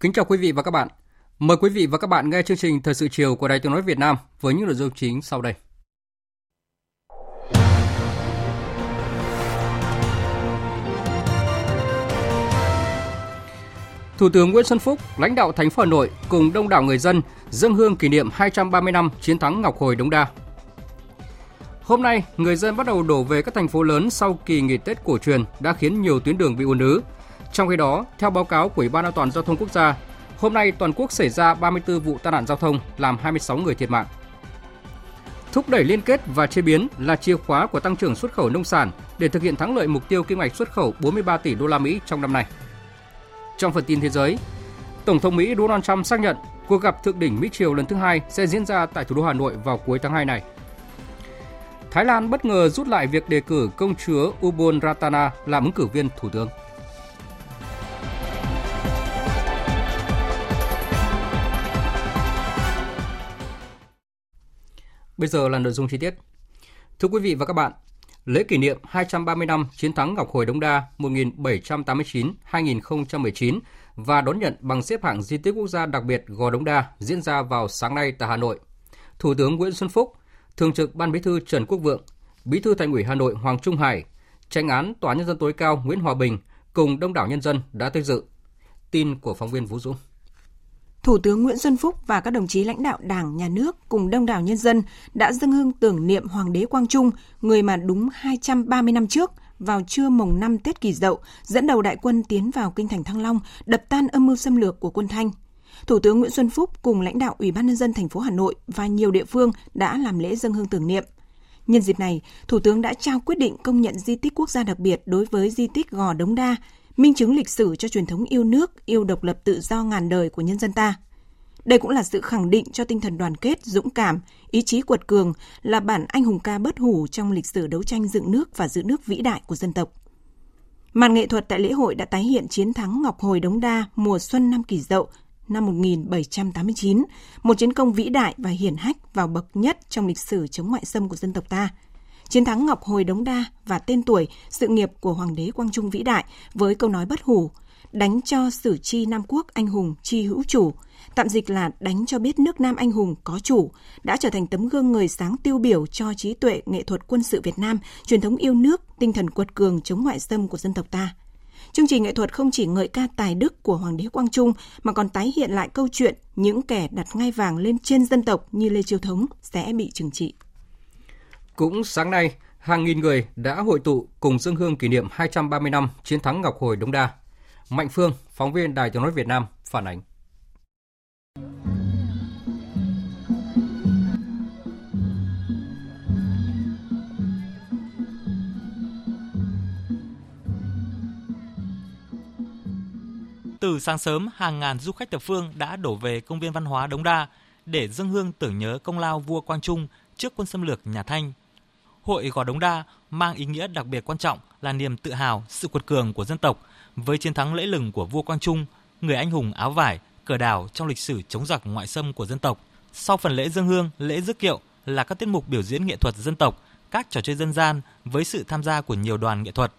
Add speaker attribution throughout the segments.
Speaker 1: Kính chào quý vị và các bạn. Mời quý vị và các bạn nghe chương trình Thời sự chiều của Đài Tiếng nói Việt Nam với những nội dung chính sau đây. Thủ tướng Nguyễn Xuân Phúc, lãnh đạo thành phố Hà Nội cùng đông đảo người dân dâng hương kỷ niệm 230 năm chiến thắng Ngọc Hồi Đống Đa. Hôm nay, người dân bắt đầu đổ về các thành phố lớn sau kỳ nghỉ Tết cổ truyền đã khiến nhiều tuyến đường bị ùn ứ, trong khi đó, theo báo cáo của Ủy ban An toàn giao thông quốc gia, hôm nay toàn quốc xảy ra 34 vụ tai nạn giao thông làm 26 người thiệt mạng. Thúc đẩy liên kết và chế biến là chìa khóa của tăng trưởng xuất khẩu nông sản để thực hiện thắng lợi mục tiêu kim ngạch xuất khẩu 43 tỷ đô la Mỹ trong năm nay. Trong phần tin thế giới, Tổng thống Mỹ Donald Trump xác nhận cuộc gặp thượng đỉnh Mỹ Triều lần thứ hai sẽ diễn ra tại thủ đô Hà Nội vào cuối tháng 2 này. Thái Lan bất ngờ rút lại việc đề cử công chúa Ubon Ratana làm ứng cử viên thủ tướng. Bây giờ là nội dung chi tiết. Thưa quý vị và các bạn, lễ kỷ niệm 230 năm chiến thắng Ngọc Hồi Đống Đa 1789-2019 và đón nhận bằng xếp hạng di tích quốc gia đặc biệt Gò Đống Đa diễn ra vào sáng nay tại Hà Nội. Thủ tướng Nguyễn Xuân Phúc, Thường trực Ban Bí thư Trần Quốc Vượng, Bí thư Thành ủy Hà Nội Hoàng Trung Hải, Tranh án Tòa nhân dân tối cao Nguyễn Hòa Bình cùng đông đảo nhân dân đã tới dự. Tin của phóng viên Vũ Dũng.
Speaker 2: Thủ tướng Nguyễn Xuân Phúc và các đồng chí lãnh đạo Đảng, Nhà nước cùng đông đảo nhân dân đã dâng hương tưởng niệm Hoàng đế Quang Trung, người mà đúng 230 năm trước, vào trưa mùng 5 Tết Kỷ Dậu, dẫn đầu đại quân tiến vào kinh thành Thăng Long, đập tan âm mưu xâm lược của quân Thanh. Thủ tướng Nguyễn Xuân Phúc cùng lãnh đạo Ủy ban nhân dân thành phố Hà Nội và nhiều địa phương đã làm lễ dâng hương tưởng niệm. Nhân dịp này, Thủ tướng đã trao quyết định công nhận di tích quốc gia đặc biệt đối với di tích Gò Đống Đa, minh chứng lịch sử cho truyền thống yêu nước, yêu độc lập tự do ngàn đời của nhân dân ta. Đây cũng là sự khẳng định cho tinh thần đoàn kết, dũng cảm, ý chí quật cường là bản anh hùng ca bất hủ trong lịch sử đấu tranh dựng nước và giữ nước vĩ đại của dân tộc. Màn nghệ thuật tại lễ hội đã tái hiện chiến thắng Ngọc Hồi Đống Đa mùa xuân năm Kỷ Dậu năm 1789, một chiến công vĩ đại và hiển hách vào bậc nhất trong lịch sử chống ngoại xâm của dân tộc ta – Chiến thắng Ngọc Hồi Đống Đa và tên tuổi, sự nghiệp của Hoàng đế Quang Trung vĩ đại với câu nói bất hủ, đánh cho sử chi Nam Quốc anh hùng chi hữu chủ, tạm dịch là đánh cho biết nước Nam anh hùng có chủ, đã trở thành tấm gương người sáng tiêu biểu cho trí tuệ nghệ thuật quân sự Việt Nam, truyền thống yêu nước, tinh thần quật cường chống ngoại xâm của dân tộc ta. Chương trình nghệ thuật không chỉ ngợi ca tài đức của Hoàng đế Quang Trung mà còn tái hiện lại câu chuyện những kẻ đặt ngai vàng lên trên dân tộc như Lê Chiêu Thống sẽ bị trừng trị.
Speaker 1: Cũng sáng nay, hàng nghìn người đã hội tụ cùng dân hương kỷ niệm 230 năm chiến thắng Ngọc Hồi Đống Đa. Mạnh Phương, phóng viên Đài Tiếng nói Việt Nam phản ánh.
Speaker 3: Từ sáng sớm, hàng ngàn du khách thập phương đã đổ về công viên văn hóa Đống Đa để dâng hương tưởng nhớ công lao vua Quang Trung trước quân xâm lược nhà Thanh Hội Gò Đống Đa mang ý nghĩa đặc biệt quan trọng là niềm tự hào, sự quật cường của dân tộc với chiến thắng lễ lừng của vua Quang Trung, người anh hùng áo vải, cờ đảo trong lịch sử chống giặc ngoại xâm của dân tộc. Sau phần lễ dân hương, lễ rước kiệu là các tiết mục biểu diễn nghệ thuật dân tộc, các trò chơi dân gian với sự tham gia của nhiều đoàn nghệ thuật.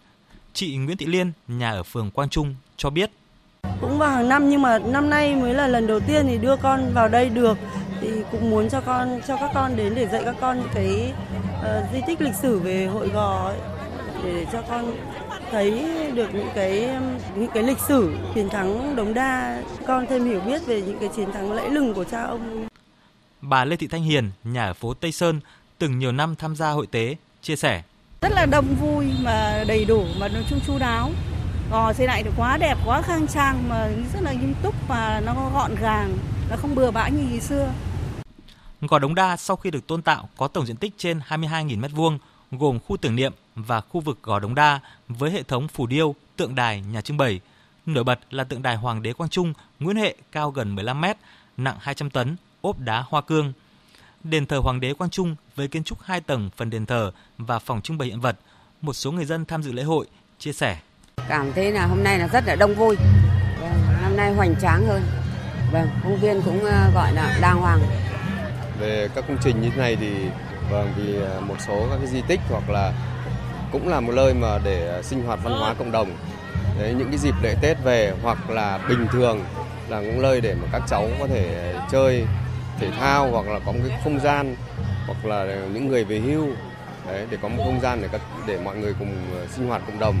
Speaker 3: Chị Nguyễn Thị Liên, nhà ở phường Quang Trung cho biết
Speaker 4: cũng vào hàng năm nhưng mà năm nay mới là lần đầu tiên thì đưa con vào đây được thì cũng muốn cho con cho các con đến để dạy các con những cái uh, di tích lịch sử về hội gò ấy, để cho con thấy được những cái những cái lịch sử chiến thắng Đống Đa, con thêm hiểu biết về những cái chiến thắng lẫy lừng của cha ông.
Speaker 3: Bà Lê Thị Thanh Hiền, nhà ở phố Tây Sơn, từng nhiều năm tham gia hội tế, chia sẻ.
Speaker 4: Rất là đông vui mà đầy đủ mà nó chung chu đáo. Gò xây lại thì quá đẹp, quá khang trang mà rất là nghiêm túc và nó gọn gàng, nó không bừa bãi như ngày xưa.
Speaker 3: Gò Đống Đa sau khi được tôn tạo có tổng diện tích trên 22.000 m2, gồm khu tưởng niệm và khu vực Gò Đống Đa với hệ thống phủ điêu, tượng đài, nhà trưng bày. Nổi bật là tượng đài Hoàng đế Quang Trung Nguyễn Hệ cao gần 15 m, nặng 200 tấn, ốp đá hoa cương. Đền thờ Hoàng đế Quang Trung với kiến trúc 2 tầng phần đền thờ và phòng trưng bày hiện vật. Một số người dân tham dự lễ hội chia sẻ.
Speaker 5: Cảm thấy là hôm nay là rất là đông vui. Vâng, năm nay hoành tráng hơn. Vâng, công viên cũng ờ, gọi là đàng hoàng.
Speaker 6: Về các công trình như thế này thì vâng vì à, một số các cái di tích hoặc là cũng là một nơi mà để à, sinh hoạt văn hóa cộng đồng. Đấy, những cái dịp lễ Tết về hoặc là bình thường là những nơi để mà các cháu có thể chơi thể thao hoặc là có một cái không gian hoặc là những người về hưu đấy, để có một không gian để các để mọi người cùng à, sinh hoạt cộng đồng.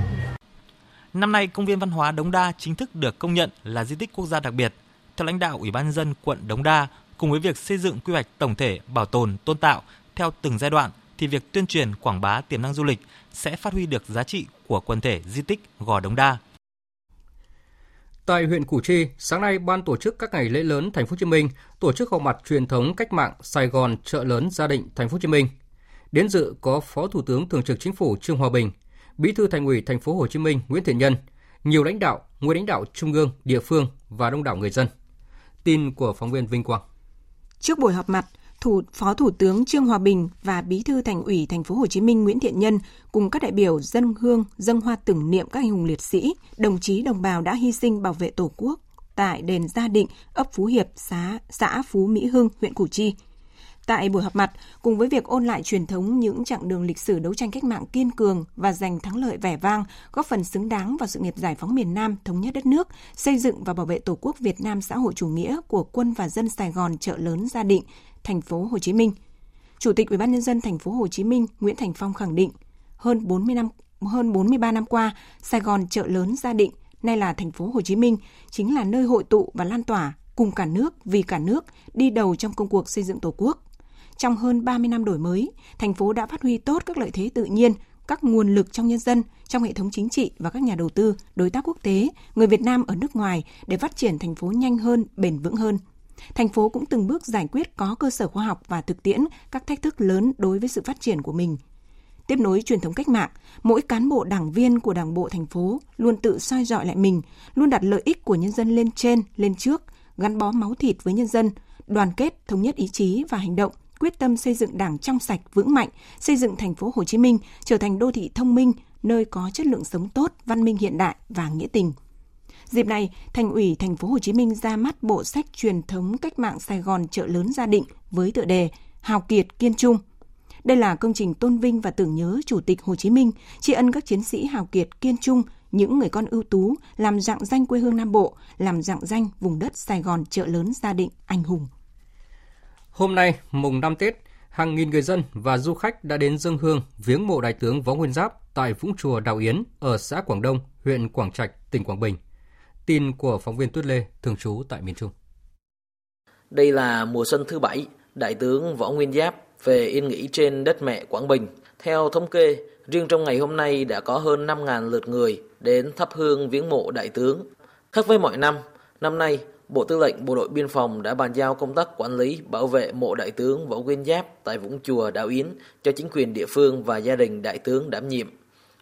Speaker 3: Năm nay, công viên văn hóa Đống Đa chính thức được công nhận là di tích quốc gia đặc biệt. Theo lãnh đạo Ủy ban dân quận Đống Đa, cùng với việc xây dựng quy hoạch tổng thể bảo tồn, tôn tạo theo từng giai đoạn thì việc tuyên truyền quảng bá tiềm năng du lịch sẽ phát huy được giá trị của quần thể di tích Gò Đống Đa.
Speaker 1: Tại huyện Củ Chi, sáng nay ban tổ chức các ngày lễ lớn thành phố Hồ Chí Minh tổ chức họp mặt truyền thống cách mạng Sài Gòn chợ lớn gia định thành phố Hồ Chí Minh. Đến dự có Phó Thủ tướng Thường trực Chính phủ Trương Hòa Bình, Bí thư Thành ủy thành phố Hồ Chí Minh Nguyễn Thiện Nhân, nhiều lãnh đạo, nguyên lãnh đạo trung ương, địa phương và đông đảo người dân. Tin của phóng viên Vinh Quang.
Speaker 2: Trước buổi họp mặt, Thủ Phó Thủ tướng Trương Hòa Bình và Bí thư Thành ủy Thành phố Hồ Chí Minh Nguyễn Thiện Nhân cùng các đại biểu dân hương dâng hoa tưởng niệm các anh hùng liệt sĩ, đồng chí đồng bào đã hy sinh bảo vệ Tổ quốc tại đền Gia Định, ấp Phú Hiệp, xã xã Phú Mỹ Hưng, huyện Củ Chi. Tại buổi họp mặt, cùng với việc ôn lại truyền thống những chặng đường lịch sử đấu tranh cách mạng kiên cường và giành thắng lợi vẻ vang, góp phần xứng đáng vào sự nghiệp giải phóng miền Nam, thống nhất đất nước, xây dựng và bảo vệ Tổ quốc Việt Nam xã hội chủ nghĩa của quân và dân Sài Gòn chợ lớn Gia Định, thành phố Hồ Chí Minh. Chủ tịch Ủy ban nhân dân thành phố Hồ Chí Minh Nguyễn Thành Phong khẳng định, hơn 40 năm hơn 43 năm qua, Sài Gòn chợ lớn Gia Định, nay là thành phố Hồ Chí Minh, chính là nơi hội tụ và lan tỏa cùng cả nước vì cả nước đi đầu trong công cuộc xây dựng Tổ quốc. Trong hơn 30 năm đổi mới, thành phố đã phát huy tốt các lợi thế tự nhiên, các nguồn lực trong nhân dân, trong hệ thống chính trị và các nhà đầu tư, đối tác quốc tế, người Việt Nam ở nước ngoài để phát triển thành phố nhanh hơn, bền vững hơn. Thành phố cũng từng bước giải quyết có cơ sở khoa học và thực tiễn các thách thức lớn đối với sự phát triển của mình. Tiếp nối truyền thống cách mạng, mỗi cán bộ đảng viên của Đảng bộ thành phố luôn tự soi dọi lại mình, luôn đặt lợi ích của nhân dân lên trên, lên trước, gắn bó máu thịt với nhân dân, đoàn kết, thống nhất ý chí và hành động, quyết tâm xây dựng Đảng trong sạch, vững mạnh, xây dựng thành phố Hồ Chí Minh trở thành đô thị thông minh, nơi có chất lượng sống tốt, văn minh hiện đại và nghĩa tình. Dịp này, Thành ủy Thành phố Hồ Chí Minh ra mắt bộ sách truyền thống cách mạng Sài Gòn chợ lớn gia định với tựa đề Hào kiệt kiên trung. Đây là công trình tôn vinh và tưởng nhớ Chủ tịch Hồ Chí Minh, tri ân các chiến sĩ hào kiệt kiên trung, những người con ưu tú, làm dạng danh quê hương Nam Bộ, làm dạng danh vùng đất Sài Gòn chợ lớn gia định anh hùng.
Speaker 1: Hôm nay, mùng 5 Tết, hàng nghìn người dân và du khách đã đến dân hương viếng mộ đại tướng Võ Nguyên Giáp tại Vũng Chùa Đào Yến ở xã Quảng Đông, huyện Quảng Trạch, tỉnh Quảng Bình. Tin của phóng viên Tuyết Lê, thường trú tại miền Trung.
Speaker 7: Đây là mùa xuân thứ bảy, Đại tướng Võ Nguyên Giáp về yên nghỉ trên đất mẹ Quảng Bình. Theo thống kê, riêng trong ngày hôm nay đã có hơn 5.000 lượt người đến thắp hương viếng mộ đại tướng. Khác với mọi năm, năm nay Bộ Tư lệnh Bộ đội Biên phòng đã bàn giao công tác quản lý, bảo vệ mộ đại tướng Võ Nguyên Giáp tại Vũng Chùa, Đảo Yến cho chính quyền địa phương và gia đình đại tướng đảm nhiệm.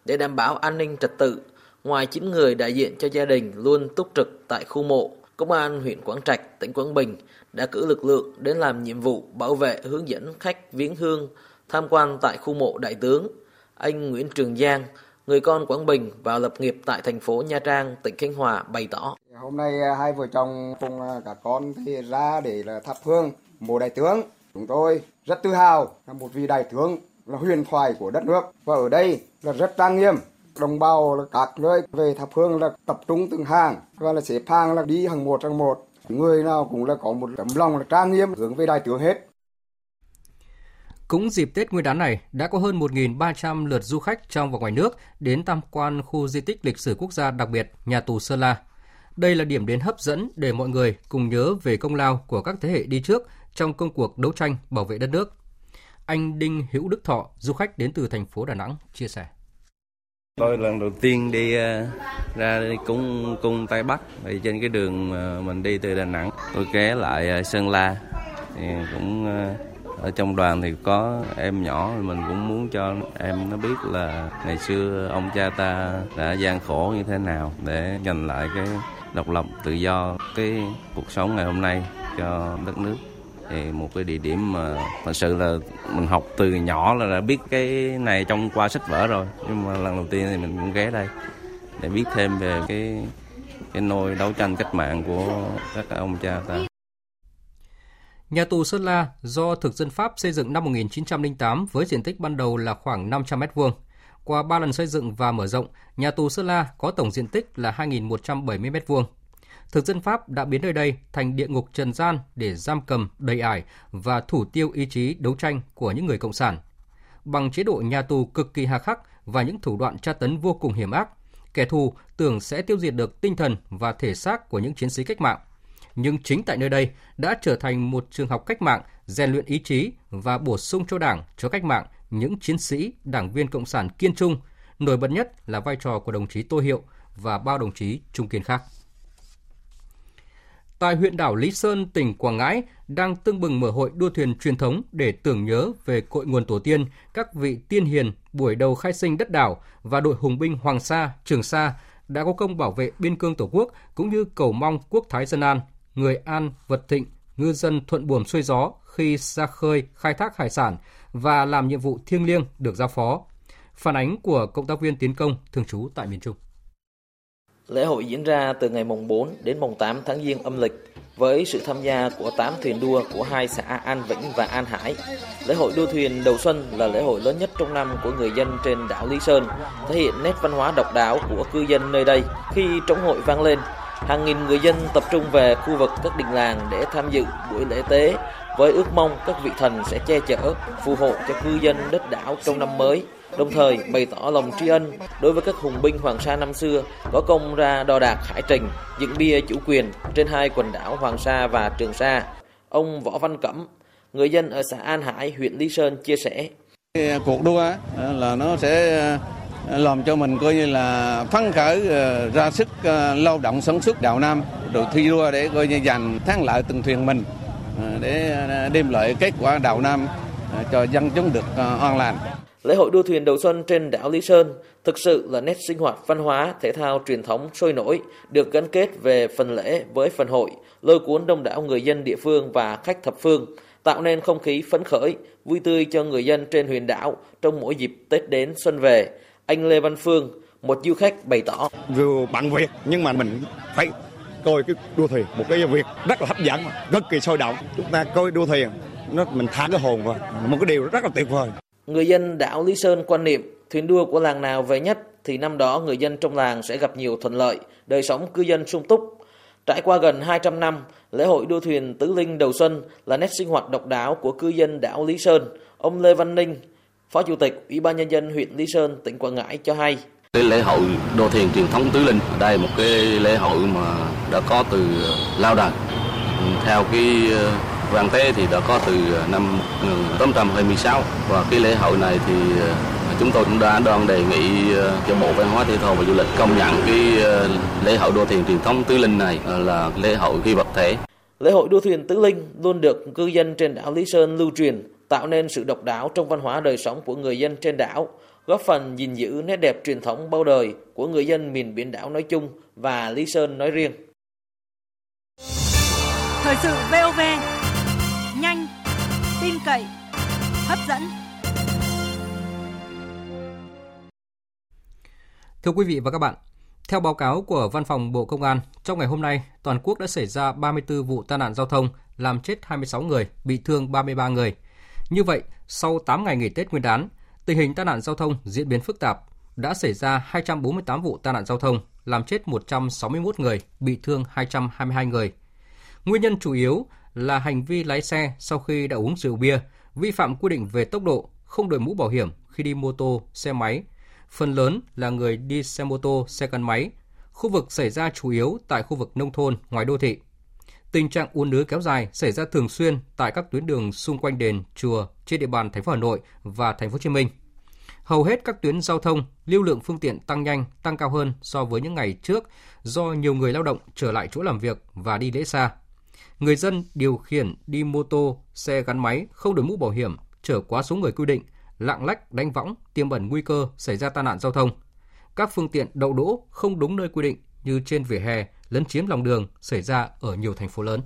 Speaker 7: Để đảm bảo an ninh trật tự, ngoài 9 người đại diện cho gia đình luôn túc trực tại khu mộ, Công an huyện Quảng Trạch, tỉnh Quảng Bình đã cử lực lượng đến làm nhiệm vụ bảo vệ hướng dẫn khách viếng hương tham quan tại khu mộ đại tướng. Anh Nguyễn Trường Giang, người con Quảng Bình vào lập nghiệp tại thành phố Nha Trang, tỉnh Khánh Hòa bày tỏ.
Speaker 8: Hôm nay à, hai vợ chồng cùng à, cả con thì ra để là thắp hương mộ đại tướng. Chúng tôi rất tự hào là một vị đại tướng là huyền thoại của đất nước và ở đây là rất trang nghiêm đồng bào là các nơi về thắp hương là tập trung từng hàng và là xếp hàng là đi hàng một hàng một người nào cũng là có một tấm lòng là trang nghiêm hướng về đại tướng hết
Speaker 1: cũng dịp Tết Nguyên đán này, đã có hơn 1.300 lượt du khách trong và ngoài nước đến tham quan khu di tích lịch sử quốc gia đặc biệt nhà tù Sơn La. Đây là điểm đến hấp dẫn để mọi người cùng nhớ về công lao của các thế hệ đi trước trong công cuộc đấu tranh bảo vệ đất nước. Anh Đinh Hữu Đức Thọ, du khách đến từ thành phố Đà Nẵng, chia sẻ.
Speaker 9: Tôi lần đầu tiên đi ờ, ra cung cung Tây Bắc thì trên cái đường mình đi từ Đà Nẵng tôi ghé lại ờ, Sơn La thì cũng ờ, ở trong đoàn thì có em nhỏ mình cũng muốn cho em nó biết là ngày xưa ông cha ta đã gian khổ như thế nào để giành lại cái độc lập, tự do cái cuộc sống ngày hôm nay cho đất nước thì một cái địa điểm mà thật sự là mình học từ nhỏ là đã biết cái này trong qua sách vở rồi nhưng mà lần đầu tiên thì mình cũng ghé đây để biết thêm về cái cái nôi đấu tranh cách mạng của các ông cha ta.
Speaker 1: Nhà tù Sơn La do thực dân Pháp xây dựng năm 1908 với diện tích ban đầu là khoảng 500 m vuông. Qua 3 lần xây dựng và mở rộng, nhà tù Sơn La có tổng diện tích là 2.170 m2 thực dân Pháp đã biến nơi đây thành địa ngục trần gian để giam cầm, đầy ải và thủ tiêu ý chí đấu tranh của những người cộng sản. Bằng chế độ nhà tù cực kỳ hà khắc và những thủ đoạn tra tấn vô cùng hiểm ác, kẻ thù tưởng sẽ tiêu diệt được tinh thần và thể xác của những chiến sĩ cách mạng. Nhưng chính tại nơi đây đã trở thành một trường học cách mạng, rèn luyện ý chí và bổ sung cho Đảng, cho cách mạng những chiến sĩ, đảng viên cộng sản kiên trung, nổi bật nhất là vai trò của đồng chí Tô Hiệu và bao đồng chí trung kiên khác. Tại huyện đảo Lý Sơn, tỉnh Quảng Ngãi đang tưng bừng mở hội đua thuyền truyền thống để tưởng nhớ về cội nguồn tổ tiên, các vị tiên hiền buổi đầu khai sinh đất đảo và đội hùng binh Hoàng Sa, Trường Sa đã có công bảo vệ biên cương Tổ quốc cũng như cầu mong quốc thái dân an, người an vật thịnh, ngư dân thuận buồm xuôi gió khi ra khơi khai thác hải sản và làm nhiệm vụ thiêng liêng được giao phó. Phản ánh của cộng tác viên Tiến Công thường trú tại miền Trung.
Speaker 7: Lễ hội diễn ra từ ngày mùng 4 đến mùng 8 tháng Giêng âm lịch với sự tham gia của 8 thuyền đua của hai xã An Vĩnh và An Hải. Lễ hội đua thuyền đầu xuân là lễ hội lớn nhất trong năm của người dân trên đảo Lý Sơn, thể hiện nét văn hóa độc đáo của cư dân nơi đây. Khi trống hội vang lên, hàng nghìn người dân tập trung về khu vực các đình làng để tham dự buổi lễ tế với ước mong các vị thần sẽ che chở, phù hộ cho cư dân đất đảo trong năm mới đồng thời bày tỏ lòng tri ân đối với các hùng binh Hoàng Sa năm xưa có công ra đo đạc hải trình, dựng bia chủ quyền trên hai quần đảo Hoàng Sa và Trường Sa. Ông Võ Văn Cẩm, người dân ở xã An Hải, huyện Lý Sơn chia sẻ.
Speaker 10: Cuộc đua là nó sẽ ờ, làm cho mình coi như là phấn khởi ờ, ra sức ờ, lao động sản xuất đạo Nam rồi thi đua để coi như giành thắng lợi từng thuyền mình để đem lại kết quả đạo Nam cho dân chúng được an lành.
Speaker 7: Lễ hội đua thuyền đầu xuân trên đảo Lý Sơn thực sự là nét sinh hoạt văn hóa, thể thao truyền thống sôi nổi, được gắn kết về phần lễ với phần hội, lôi cuốn đông đảo người dân địa phương và khách thập phương, tạo nên không khí phấn khởi, vui tươi cho người dân trên huyền đảo trong mỗi dịp Tết đến xuân về. Anh Lê Văn Phương, một du khách bày tỏ.
Speaker 11: Dù bạn Việt nhưng mà mình phải coi cái đua thuyền một cái việc rất là hấp dẫn, rất kỳ sôi động. Chúng ta coi đua thuyền nó mình thả cái hồn vào một cái điều rất là tuyệt vời
Speaker 7: Người dân đảo Lý Sơn quan niệm thuyền đua của làng nào về nhất thì năm đó người dân trong làng sẽ gặp nhiều thuận lợi, đời sống cư dân sung túc. Trải qua gần 200 năm, lễ hội đua thuyền Tứ Linh đầu xuân là nét sinh hoạt độc đáo của cư dân đảo Lý Sơn. Ông Lê Văn Ninh, Phó Chủ tịch Ủy ban Nhân dân huyện Lý Sơn, tỉnh Quảng Ngãi cho hay.
Speaker 12: Cái lễ hội đua thuyền truyền thống Tứ Linh, đây là một cái lễ hội mà đã có từ lao đời. Ừ, theo cái ờ, văn Tế thì đã có từ ờ, năm 1826 và cái lễ hội này thì ờ, chúng tôi cũng đã đoan đề nghị cho Bộ Văn hóa Thể thao và Du lịch công nhận cái lễ hội đua thuyền truyền thống Tứ Linh này là lễ hội phi vật thể.
Speaker 7: Lễ hội đua thuyền Tứ Linh luôn được cư dân trên đảo Lý Sơn lưu truyền, tạo nên sự độc đáo trong văn hóa đời sống của người dân trên đảo, góp phần gìn giữ nét đẹp truyền thống bao đời của người dân miền biển đảo nói chung và Lý Sơn nói riêng.
Speaker 13: Thời sự VOV nhanh, tin cậy, hấp dẫn.
Speaker 1: Thưa quý vị và các bạn, theo báo cáo của Văn phòng Bộ Công an, trong ngày hôm nay, toàn quốc đã xảy ra 34 vụ tai nạn giao thông, làm chết 26 người, bị thương 33 người. Như vậy, sau 8 ngày nghỉ Tết Nguyên đán, tình hình tai nạn giao thông diễn biến phức tạp, đã xảy ra 248 vụ tai nạn giao thông, làm chết 161 người, bị thương 222 người. Nguyên nhân chủ yếu là hành vi lái xe sau khi đã uống rượu bia, vi phạm quy định về tốc độ, không đội mũ bảo hiểm khi đi mô tô, xe máy. Phần lớn là người đi xe mô tô, xe gắn máy. Khu vực xảy ra chủ yếu tại khu vực nông thôn, ngoài đô thị. Tình trạng ùn ứ kéo dài xảy ra thường xuyên tại các tuyến đường xung quanh đền, chùa trên địa bàn thành phố Hà Nội và thành phố Hồ Chí Minh. Hầu hết các tuyến giao thông, lưu lượng phương tiện tăng nhanh, tăng cao hơn so với những ngày trước do nhiều người lao động trở lại chỗ làm việc và đi lễ xa. Người dân điều khiển đi mô tô, xe gắn máy không đội mũ bảo hiểm, trở quá số người quy định, lạng lách đánh võng, tiềm ẩn nguy cơ xảy ra tai nạn giao thông. Các phương tiện đậu đỗ không đúng nơi quy định như trên vỉa hè, lấn chiếm lòng đường xảy ra ở nhiều thành phố lớn.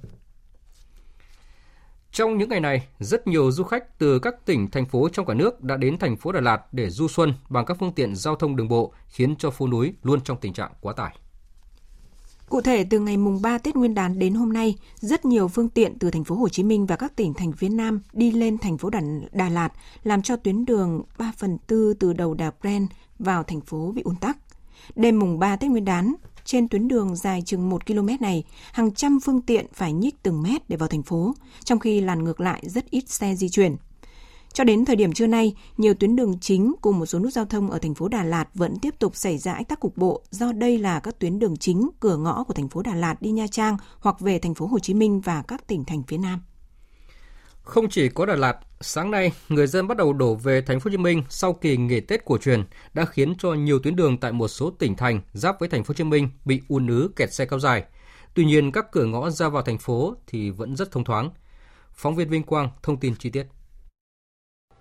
Speaker 1: Trong những ngày này, rất nhiều du khách từ các tỉnh, thành phố trong cả nước đã đến thành phố Đà Lạt để du xuân bằng các phương tiện giao thông đường bộ, khiến cho phố núi luôn trong tình trạng quá tải.
Speaker 2: Cụ thể, từ ngày mùng 3 Tết Nguyên đán đến hôm nay, rất nhiều phương tiện từ thành phố Hồ Chí Minh và các tỉnh thành phía Nam đi lên thành phố Đà, Đà Lạt, làm cho tuyến đường 3 phần 4 từ đầu đèo Bren vào thành phố bị ùn tắc. Đêm mùng 3 Tết Nguyên đán, trên tuyến đường dài chừng 1 km này, hàng trăm phương tiện phải nhích từng mét để vào thành phố, trong khi làn ngược lại rất ít xe di chuyển. Cho đến thời điểm trưa nay, nhiều tuyến đường chính cùng một số nút giao thông ở thành phố Đà Lạt vẫn tiếp tục xảy ra ách tắc cục bộ do đây là các tuyến đường chính cửa ngõ của thành phố Đà Lạt đi Nha Trang hoặc về thành phố Hồ Chí Minh và các tỉnh thành phía Nam.
Speaker 1: Không chỉ có Đà Lạt, sáng nay người dân bắt đầu đổ về thành phố Hồ Chí Minh sau kỳ nghỉ Tết cổ truyền đã khiến cho nhiều tuyến đường tại một số tỉnh thành giáp với thành phố Hồ Chí Minh bị ùn ứ kẹt xe kéo dài. Tuy nhiên các cửa ngõ ra vào thành phố thì vẫn rất thông thoáng. Phóng viên Vinh Quang thông tin chi tiết.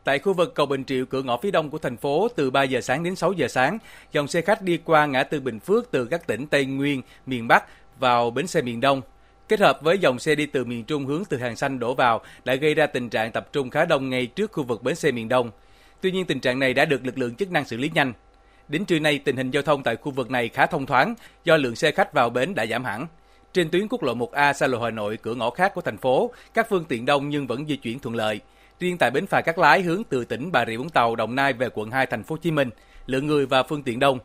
Speaker 14: Tại khu vực cầu Bình Triệu cửa ngõ phía đông của thành phố từ 3 giờ sáng đến 6 giờ sáng, dòng xe khách đi qua ngã tư Bình Phước từ các tỉnh Tây Nguyên, miền Bắc vào bến xe miền Đông kết hợp với dòng xe đi từ miền Trung hướng từ Hàng Xanh đổ vào đã gây ra tình trạng tập trung khá đông ngay trước khu vực bến xe miền Đông. Tuy nhiên tình trạng này đã được lực lượng chức năng xử lý nhanh. Đến trưa nay, tình hình giao thông tại khu vực này khá thông thoáng do lượng xe khách vào bến đã giảm hẳn. Trên tuyến quốc lộ 1A xa lộ Hà Nội, cửa ngõ khác của thành phố, các phương tiện đông nhưng vẫn di chuyển thuận lợi. Riêng tại bến phà Cát Lái hướng từ tỉnh Bà Rịa Vũng Tàu, Đồng Nai về quận 2 thành phố Hồ Chí Minh, lượng người và phương tiện đông.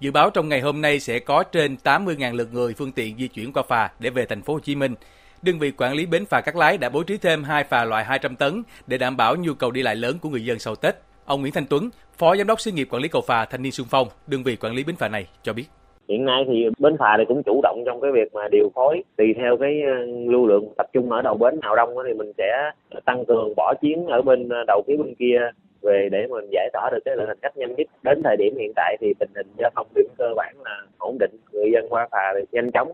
Speaker 14: Dự báo trong ngày hôm nay sẽ có trên 80.000 lượt người phương tiện di chuyển qua phà để về thành phố Hồ Chí Minh. Đơn vị quản lý bến phà Cát Lái đã bố trí thêm hai phà loại 200 tấn để đảm bảo nhu cầu đi lại lớn của người dân sau Tết. Ông Nguyễn Thanh Tuấn, Phó Giám đốc Xí nghiệp Quản lý cầu phà Thanh niên Xuân Phong, đơn vị quản lý bến phà này cho biết.
Speaker 15: Hiện nay thì bến phà này cũng chủ động trong cái việc mà điều phối tùy theo cái ờ, lưu lượng tập trung ở đầu bến nào đông thì mình sẽ tăng cường bỏ chuyến ở bên ờ, đầu phía bên kia về để mình giải tỏa được cái lượng hành khách nhanh nhất. Đến thời điểm hiện tại thì tình hình giao thông điểm cơ bản là ổn định, người dân qua phà được nhanh chóng.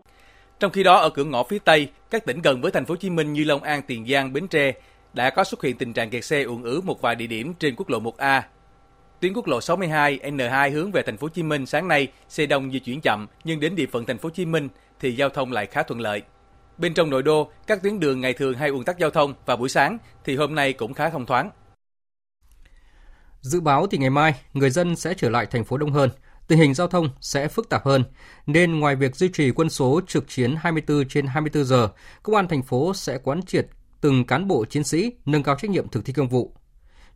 Speaker 14: Trong khi đó ở cửa ngõ phía Tây, các tỉnh gần với thành phố Hồ Chí Minh như Long An, Tiền Giang, Bến Tre đã có xuất hiện tình trạng kẹt xe ùn ứ một vài địa điểm trên quốc lộ 1A. Tuyến quốc lộ 62 N2 hướng về thành phố Hồ Chí Minh sáng nay xe đông di chuyển chậm, nhưng đến địa phận thành phố Hồ Chí Minh thì giao thông lại khá thuận lợi. Bên trong nội đô, các tuyến đường ngày thường hay ùn tắc giao thông và buổi sáng thì hôm nay cũng khá thông thoáng.
Speaker 1: Dự báo thì ngày mai người dân sẽ trở lại thành phố đông hơn, tình hình giao thông sẽ phức tạp hơn, nên ngoài việc duy trì quân số trực chiến 24 trên 24 giờ, công an thành phố sẽ quán triệt từng cán bộ chiến sĩ nâng cao trách nhiệm thực thi công vụ.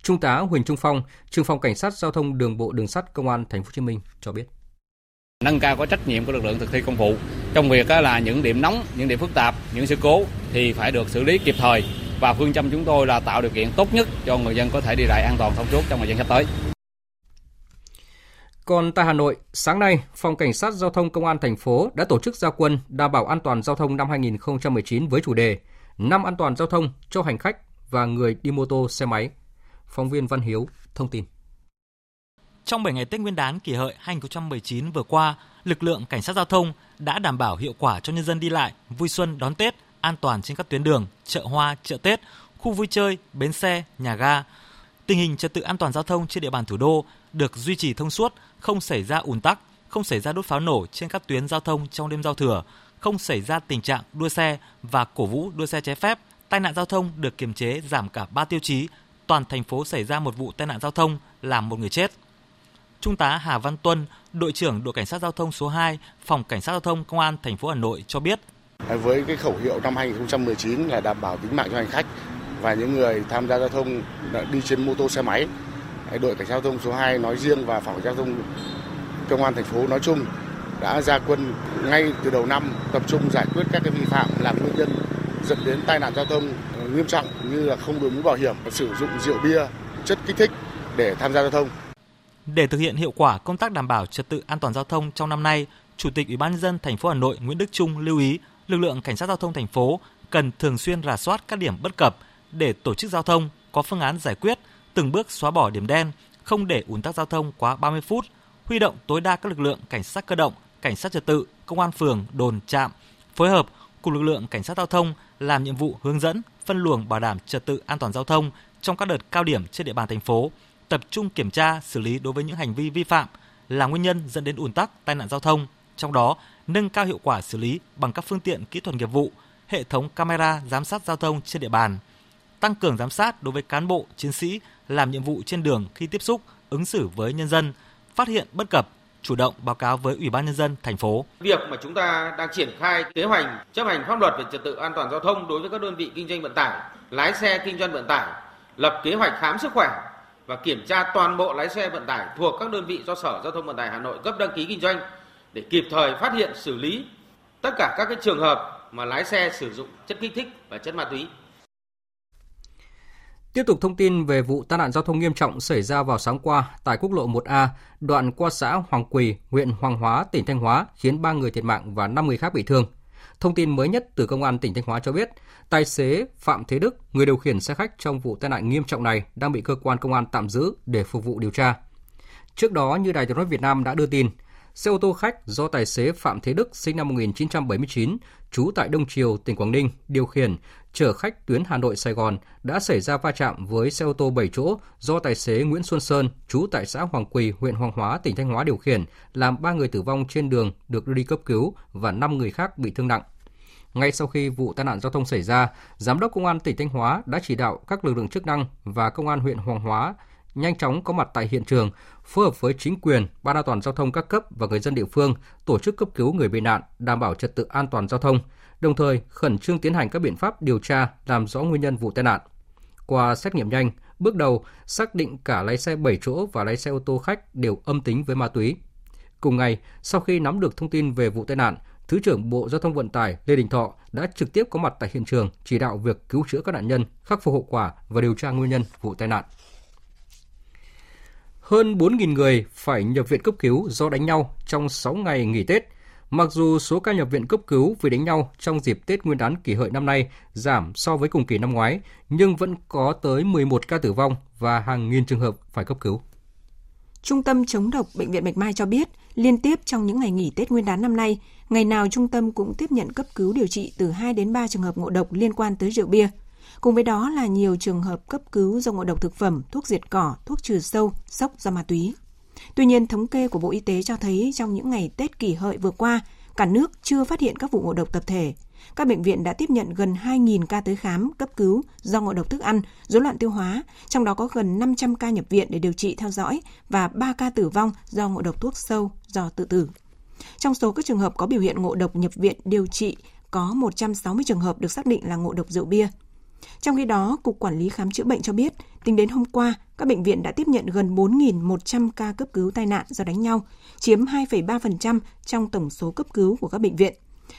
Speaker 1: Trung tá Huỳnh Trung Phong, trưởng phòng cảnh sát giao thông đường bộ đường sắt công an thành phố Hồ Chí Minh cho biết.
Speaker 16: Nâng cao có trách nhiệm của lực lượng thực thi công vụ. Trong việc là những điểm nóng, những điểm phức tạp, những sự cố thì phải được xử lý kịp thời và phương châm chúng tôi là tạo điều kiện tốt nhất cho người dân có thể đi lại an toàn thông suốt trong thời gian sắp tới.
Speaker 1: Còn tại Hà Nội, sáng nay, Phòng Cảnh sát Giao thông Công an thành phố đã tổ chức gia quân đảm bảo an toàn giao thông năm 2019 với chủ đề Năm an toàn giao thông cho hành khách và người đi mô tô xe máy. Phóng viên Văn Hiếu thông tin.
Speaker 3: Trong 7 ngày Tết Nguyên đán kỷ hợi 2019 vừa qua, lực lượng cảnh sát giao thông đã đảm bảo hiệu quả cho nhân dân đi lại, vui xuân đón Tết an toàn trên các tuyến đường, chợ hoa, chợ Tết, khu vui chơi, bến xe, nhà ga. Tình hình trật tự an toàn giao thông trên địa bàn thủ đô được duy trì thông suốt, không xảy ra ùn tắc, không xảy ra đốt pháo nổ trên các tuyến giao thông trong đêm giao thừa, không xảy ra tình trạng đua xe và cổ vũ đua xe trái phép. Tai nạn giao thông được kiềm chế giảm cả 3 tiêu chí. Toàn thành phố xảy ra một vụ tai nạn giao thông làm một người chết. Trung tá Hà Văn Tuân, đội trưởng đội cảnh sát giao thông số 2, phòng cảnh sát giao thông công an thành phố Hà Nội cho biết.
Speaker 17: Với cái khẩu hiệu năm 2019 là đảm bảo tính mạng cho hành khách và những người tham gia giao thông đi trên mô tô xe máy, đội cảnh sát giao thông số 2 nói riêng và phòng giao thông công an thành phố nói chung đã ra quân ngay từ đầu năm tập trung giải quyết các cái vi phạm làm nguyên nhân dẫn đến tai nạn giao thông ờ, nghiêm trọng như là không đội mũ bảo hiểm, sử dụng rượu bia, chất kích thích để tham gia giao thông.
Speaker 3: Để thực hiện hiệu quả công tác đảm bảo trật tự an toàn giao thông trong năm nay, Chủ tịch Ủy ban nhân dân thành phố Hà Nội Nguyễn Đức Trung lưu ý lực lượng cảnh sát giao thông thành phố cần thường xuyên rà soát các điểm bất cập để tổ chức giao thông có phương án giải quyết, từng bước xóa bỏ điểm đen, không để ùn tắc giao thông quá 30 phút, huy động tối đa các lực lượng cảnh sát cơ động, cảnh sát trật tự, công an phường, đồn, trạm, phối hợp cùng lực lượng cảnh sát giao thông làm nhiệm vụ hướng dẫn, phân luồng bảo đảm trật tự an toàn giao thông trong các đợt cao điểm trên địa bàn thành phố, tập trung kiểm tra, xử lý đối với những hành vi vi phạm là nguyên nhân dẫn đến ùn tắc, tai nạn giao thông, trong đó nâng cao hiệu quả xử lý bằng các phương tiện kỹ thuật nghiệp vụ, hệ thống camera giám sát giao thông trên địa bàn, tăng cường giám sát đối với cán bộ, chiến sĩ làm nhiệm vụ trên đường khi tiếp xúc, ứng xử với nhân dân, phát hiện bất cập, chủ động báo cáo với Ủy ban nhân dân thành phố.
Speaker 18: Việc mà chúng ta đang triển khai kế hoạch chấp hành pháp luật về trật tự an toàn giao thông đối với các đơn vị kinh doanh vận tải, lái xe kinh doanh vận tải, lập kế hoạch khám sức khỏe và kiểm tra toàn bộ lái xe vận tải thuộc các đơn vị do Sở Giao thông Vận tải Hà Nội cấp đăng ký kinh doanh để kịp thời phát hiện xử lý tất cả các cái trường hợp mà lái xe sử dụng chất kích thích và chất ma túy.
Speaker 1: Tiếp tục thông tin về vụ tai nạn giao thông nghiêm trọng xảy ra vào sáng qua tại quốc lộ 1A, đoạn qua xã Hoàng Quỳ, huyện Hoàng Hóa, tỉnh Thanh Hóa, khiến 3 người thiệt mạng và 5 người khác bị thương. Thông tin mới nhất từ Công an tỉnh Thanh Hóa cho biết, tài xế Phạm Thế Đức, người điều khiển xe khách trong vụ tai nạn nghiêm trọng này đang bị cơ quan công an tạm giữ để phục vụ điều tra. Trước đó, như Đài tiếng nói Việt Nam đã đưa tin, xe ô tô khách do tài xế Phạm Thế Đức sinh năm 1979, trú tại Đông Triều, tỉnh Quảng Ninh điều khiển chở khách tuyến Hà Nội Sài Gòn đã xảy ra va chạm với xe ô tô 7 chỗ do tài xế Nguyễn Xuân Sơn, trú tại xã Hoàng Quỳ, huyện Hoàng Hóa, tỉnh Thanh Hóa điều khiển, làm 3 người tử vong trên đường được đưa đi cấp cứu và 5 người khác bị thương nặng. Ngay sau khi vụ tai nạn giao thông xảy ra, Giám đốc Công an tỉnh Thanh Hóa đã chỉ đạo các lực lượng chức năng và Công an huyện Hoàng Hóa nhanh chóng có mặt tại hiện trường, phối hợp với chính quyền, ban an toàn giao thông các cấp và người dân địa phương tổ chức cấp cứu người bị nạn, đảm bảo trật tự an toàn giao thông, đồng thời khẩn trương tiến hành các biện pháp điều tra làm rõ nguyên nhân vụ tai nạn. Qua xét nghiệm nhanh, bước đầu xác định cả lái xe 7 chỗ và lái xe ô tô khách đều âm tính với ma túy. Cùng ngày, sau khi nắm được thông tin về vụ tai nạn, Thứ trưởng Bộ Giao thông Vận tải Lê Đình Thọ đã trực tiếp có mặt tại hiện trường chỉ đạo việc cứu chữa các nạn nhân, khắc phục hậu quả và điều tra nguyên nhân vụ tai nạn. Hơn 4.000 người phải nhập viện cấp cứu do đánh nhau trong 6 ngày nghỉ Tết. Mặc dù số ca nhập viện cấp cứu vì đánh nhau trong dịp Tết Nguyên đán kỷ hợi năm nay giảm so với cùng kỳ năm ngoái, nhưng vẫn có tới 11 ca tử vong và hàng nghìn trường hợp phải cấp cứu.
Speaker 2: Trung tâm chống độc Bệnh viện Bạch Mai cho biết, liên tiếp trong những ngày nghỉ Tết Nguyên đán năm nay, ngày nào trung tâm cũng tiếp nhận cấp cứu điều trị từ 2 đến 3 trường hợp ngộ độc liên quan tới rượu bia. Cùng với đó là nhiều trường hợp cấp cứu do ngộ độc thực phẩm, thuốc diệt cỏ, thuốc trừ sâu, sốc do ma túy. Tuy nhiên, thống kê của Bộ Y tế cho thấy trong những ngày Tết kỷ hợi vừa qua, cả nước chưa phát hiện các vụ ngộ độc tập thể. Các bệnh viện đã tiếp nhận gần 2.000 ca tới khám, cấp cứu do ngộ độc thức ăn, rối loạn tiêu hóa, trong đó có gần 500 ca nhập viện để điều trị theo dõi và 3 ca tử vong do ngộ độc thuốc sâu do tự tử. Trong số các trường hợp có biểu hiện ngộ độc nhập viện điều trị, có 160 trường hợp được xác định là ngộ độc rượu bia. Trong khi đó, Cục Quản lý Khám chữa bệnh cho biết, tính đến hôm qua, các bệnh viện đã tiếp nhận gần 4.100 ca cấp cứu tai nạn do đánh nhau, chiếm 2,3% trong tổng số cấp cứu của các bệnh viện.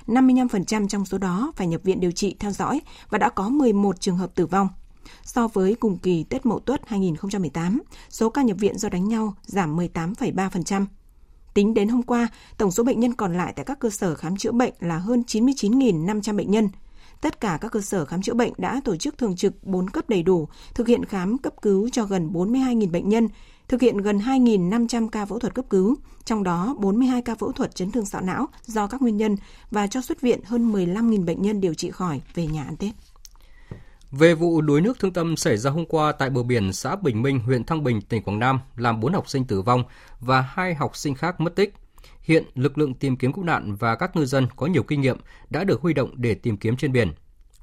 Speaker 2: 55% trong số đó phải nhập viện điều trị theo dõi và đã có 11 trường hợp tử vong. So với cùng kỳ Tết Mậu Tuất 2018, số ca nhập viện do đánh nhau giảm 18,3%. Tính đến hôm qua, tổng số bệnh nhân còn lại tại các cơ sở khám chữa bệnh là hơn 99.500 bệnh nhân. Tất cả các cơ sở khám chữa bệnh đã tổ chức thường trực 4 cấp đầy đủ, thực hiện khám cấp cứu cho gần 42.000 bệnh nhân, thực hiện gần 2.500 ca phẫu thuật cấp cứu, trong đó 42 ca phẫu thuật chấn thương sọ não do các nguyên nhân và cho xuất viện hơn 15.000 bệnh nhân điều trị khỏi về nhà ăn Tết.
Speaker 1: Về vụ đuối nước thương tâm xảy ra hôm qua tại bờ biển xã Bình Minh, huyện Thăng Bình, tỉnh Quảng Nam, làm 4 học sinh tử vong và hai học sinh khác mất tích. Hiện lực lượng tìm kiếm cứu nạn và các ngư dân có nhiều kinh nghiệm đã được huy động để tìm kiếm trên biển.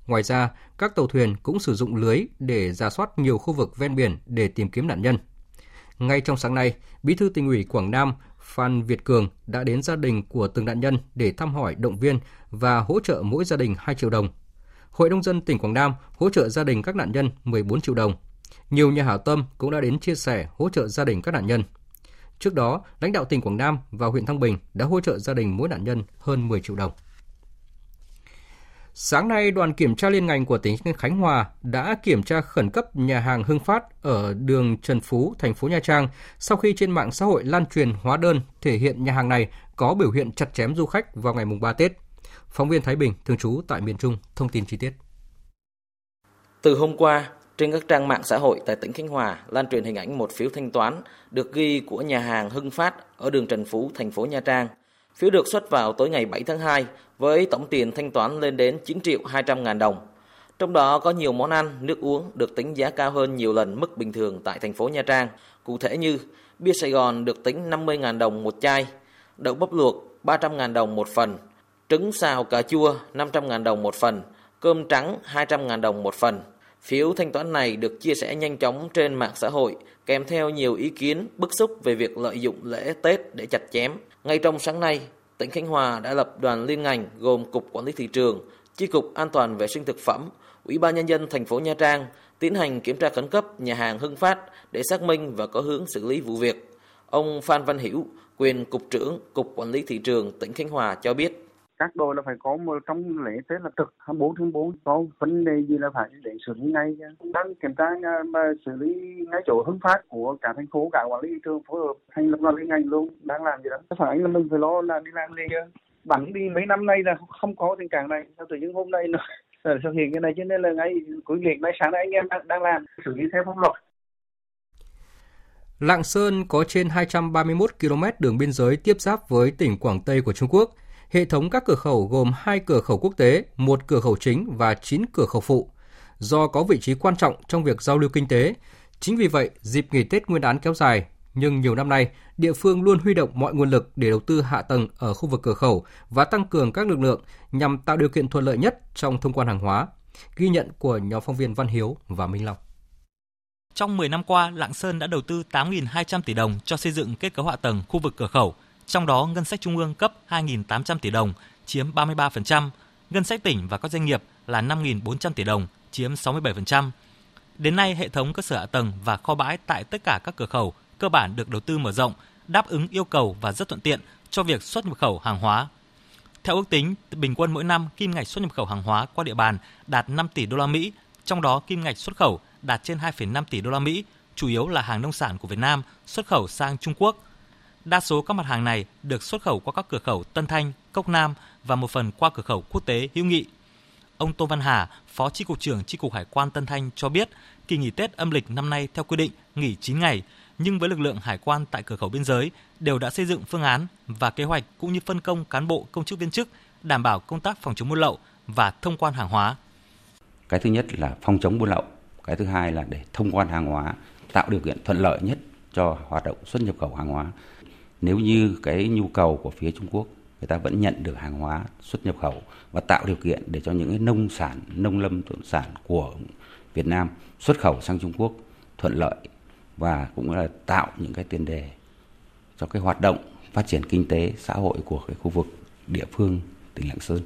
Speaker 1: Ngoài ra, các tàu thuyền cũng sử dụng lưới để giả soát nhiều khu vực ven biển để tìm kiếm nạn nhân. Ngay trong sáng nay, Bí thư tỉnh ủy Quảng Nam Phan Việt Cường đã đến gia đình của từng nạn nhân để thăm hỏi, động viên và hỗ trợ mỗi gia đình 2 triệu đồng. Hội nông dân tỉnh Quảng Nam hỗ trợ gia đình các nạn nhân 14 triệu đồng. Nhiều nhà hảo tâm cũng đã đến chia sẻ hỗ trợ gia đình các nạn nhân. Trước đó, lãnh đạo tỉnh Quảng Nam và huyện Thăng Bình đã hỗ trợ gia đình mỗi nạn nhân hơn 10 triệu đồng. Sáng nay, đoàn kiểm tra liên ngành của tỉnh Khánh Hòa đã kiểm tra khẩn cấp nhà hàng Hưng Phát ở đường Trần Phú, thành phố Nha Trang sau khi trên mạng xã hội lan truyền hóa đơn thể hiện nhà hàng này có biểu hiện chặt chém du khách vào ngày mùng 3 Tết. Phóng viên Thái Bình, thường trú tại miền Trung, thông tin chi tiết.
Speaker 7: Từ hôm qua, trên các trang mạng xã hội tại tỉnh Khánh Hòa lan truyền hình ảnh một phiếu thanh toán được ghi của nhà hàng Hưng Phát ở đường Trần Phú, thành phố Nha Trang. Phiếu được xuất vào tối ngày 7 tháng 2 với tổng tiền thanh toán lên đến 9 triệu 200 ngàn đồng. Trong đó có nhiều món ăn, nước uống được tính giá cao hơn nhiều lần mức bình thường tại thành phố Nha Trang. Cụ thể như bia Sài Gòn được tính 50.000 đồng một chai, đậu bắp luộc 300.000 đồng một phần, trứng xào cà chua 500.000 đồng một phần, cơm trắng 200.000 đồng một phần. Phiếu thanh toán này được chia sẻ nhanh chóng trên mạng xã hội, kèm theo nhiều ý kiến bức xúc về việc lợi dụng lễ Tết để chặt chém. Ngay trong sáng nay, tỉnh Khánh Hòa đã lập đoàn liên ngành gồm Cục Quản lý Thị trường, Chi cục An toàn vệ sinh thực phẩm, Ủy ban Nhân dân thành phố Nha Trang tiến hành kiểm tra khẩn cấp nhà hàng Hưng Phát để xác minh và có hướng xử lý vụ việc. Ông Phan Văn Hiểu, quyền Cục trưởng Cục Quản lý Thị trường tỉnh Khánh Hòa cho biết
Speaker 19: các đội là phải có một trong lễ tết là trực 24 trên 4 có vấn đề gì là phải để xử lý ngay đang kiểm tra mà xử lý ngay chỗ hưng phát của cả thành phố cả quản lý thị trường phối hợp thành lập đoàn liên ngành luôn. Đang làm gì đó. Có phải là mình phải lo là đi làm liền bắn đi mấy năm nay là không có tình trạng này. Sao tự nhiên hôm nay nó thực hiện cái này? Cho nên là ngay cuối liệt nay sáng nay anh em đang, đang làm xử lý theo pháp luật.
Speaker 1: Lạng Sơn có trên 231 km đường biên giới tiếp giáp với tỉnh Quảng Tây của Trung Quốc. Hệ thống các cửa khẩu gồm hai cửa khẩu quốc tế, một cửa khẩu chính và 9 cửa khẩu phụ. Do có vị trí quan trọng trong việc giao lưu kinh tế, chính vì vậy, dịp nghỉ Tết Nguyên đán kéo dài, nhưng nhiều năm nay, địa phương luôn huy động mọi nguồn lực để đầu tư hạ tầng ở khu vực cửa khẩu và tăng cường các lực lượng nhằm tạo điều kiện thuận lợi nhất trong thông quan hàng hóa. Ghi nhận của nhóm phóng viên Văn Hiếu và Minh Long.
Speaker 3: Trong 10 năm qua, Lạng Sơn đã đầu tư 8.200 tỷ đồng cho xây dựng kết cấu hạ tầng khu vực cửa khẩu, trong đó ngân sách trung ương cấp 2.800 tỷ đồng, chiếm 33%, ngân sách tỉnh và các doanh nghiệp là 5.400 tỷ đồng, chiếm 67%. Đến nay, hệ thống cơ sở hạ tầng và kho bãi tại tất cả các cửa khẩu cơ bản được đầu tư mở rộng, đáp ứng yêu cầu và rất thuận tiện cho việc xuất nhập khẩu hàng hóa. Theo ước tính, bình quân mỗi năm kim ngạch xuất nhập khẩu hàng hóa qua địa bàn đạt 5 tỷ đô la Mỹ, trong đó kim ngạch xuất khẩu đạt trên 2,5 tỷ đô la Mỹ, chủ yếu là hàng nông sản của Việt Nam xuất khẩu sang Trung Quốc. Đa số các mặt hàng này được xuất khẩu qua các cửa khẩu Tân Thanh, Cốc Nam và một phần qua cửa khẩu quốc tế Hữu Nghị. Ông Tô Văn Hà, Phó Chi cục trưởng Chi cục Hải quan Tân Thanh cho biết, kỳ nghỉ Tết âm lịch năm nay theo quy định nghỉ 9 ngày, nhưng với lực lượng hải quan tại cửa khẩu biên giới đều đã xây dựng phương án và kế hoạch cũng như phân công cán bộ công chức viên chức đảm bảo công tác phòng chống buôn lậu và thông quan hàng hóa.
Speaker 20: Cái thứ nhất là phòng chống buôn lậu, cái thứ hai là để thông quan hàng hóa, tạo điều kiện thuận lợi nhất cho hoạt động xuất nhập khẩu hàng hóa. Nếu như cái nhu cầu của phía Trung Quốc người ta vẫn nhận được hàng hóa xuất nhập khẩu và tạo điều kiện để cho những cái nông sản, nông lâm sản của Việt Nam xuất khẩu sang Trung Quốc thuận lợi và cũng là tạo những cái tiền đề cho cái hoạt động phát triển kinh tế xã hội của cái khu vực địa phương tỉnh Lạng Sơn.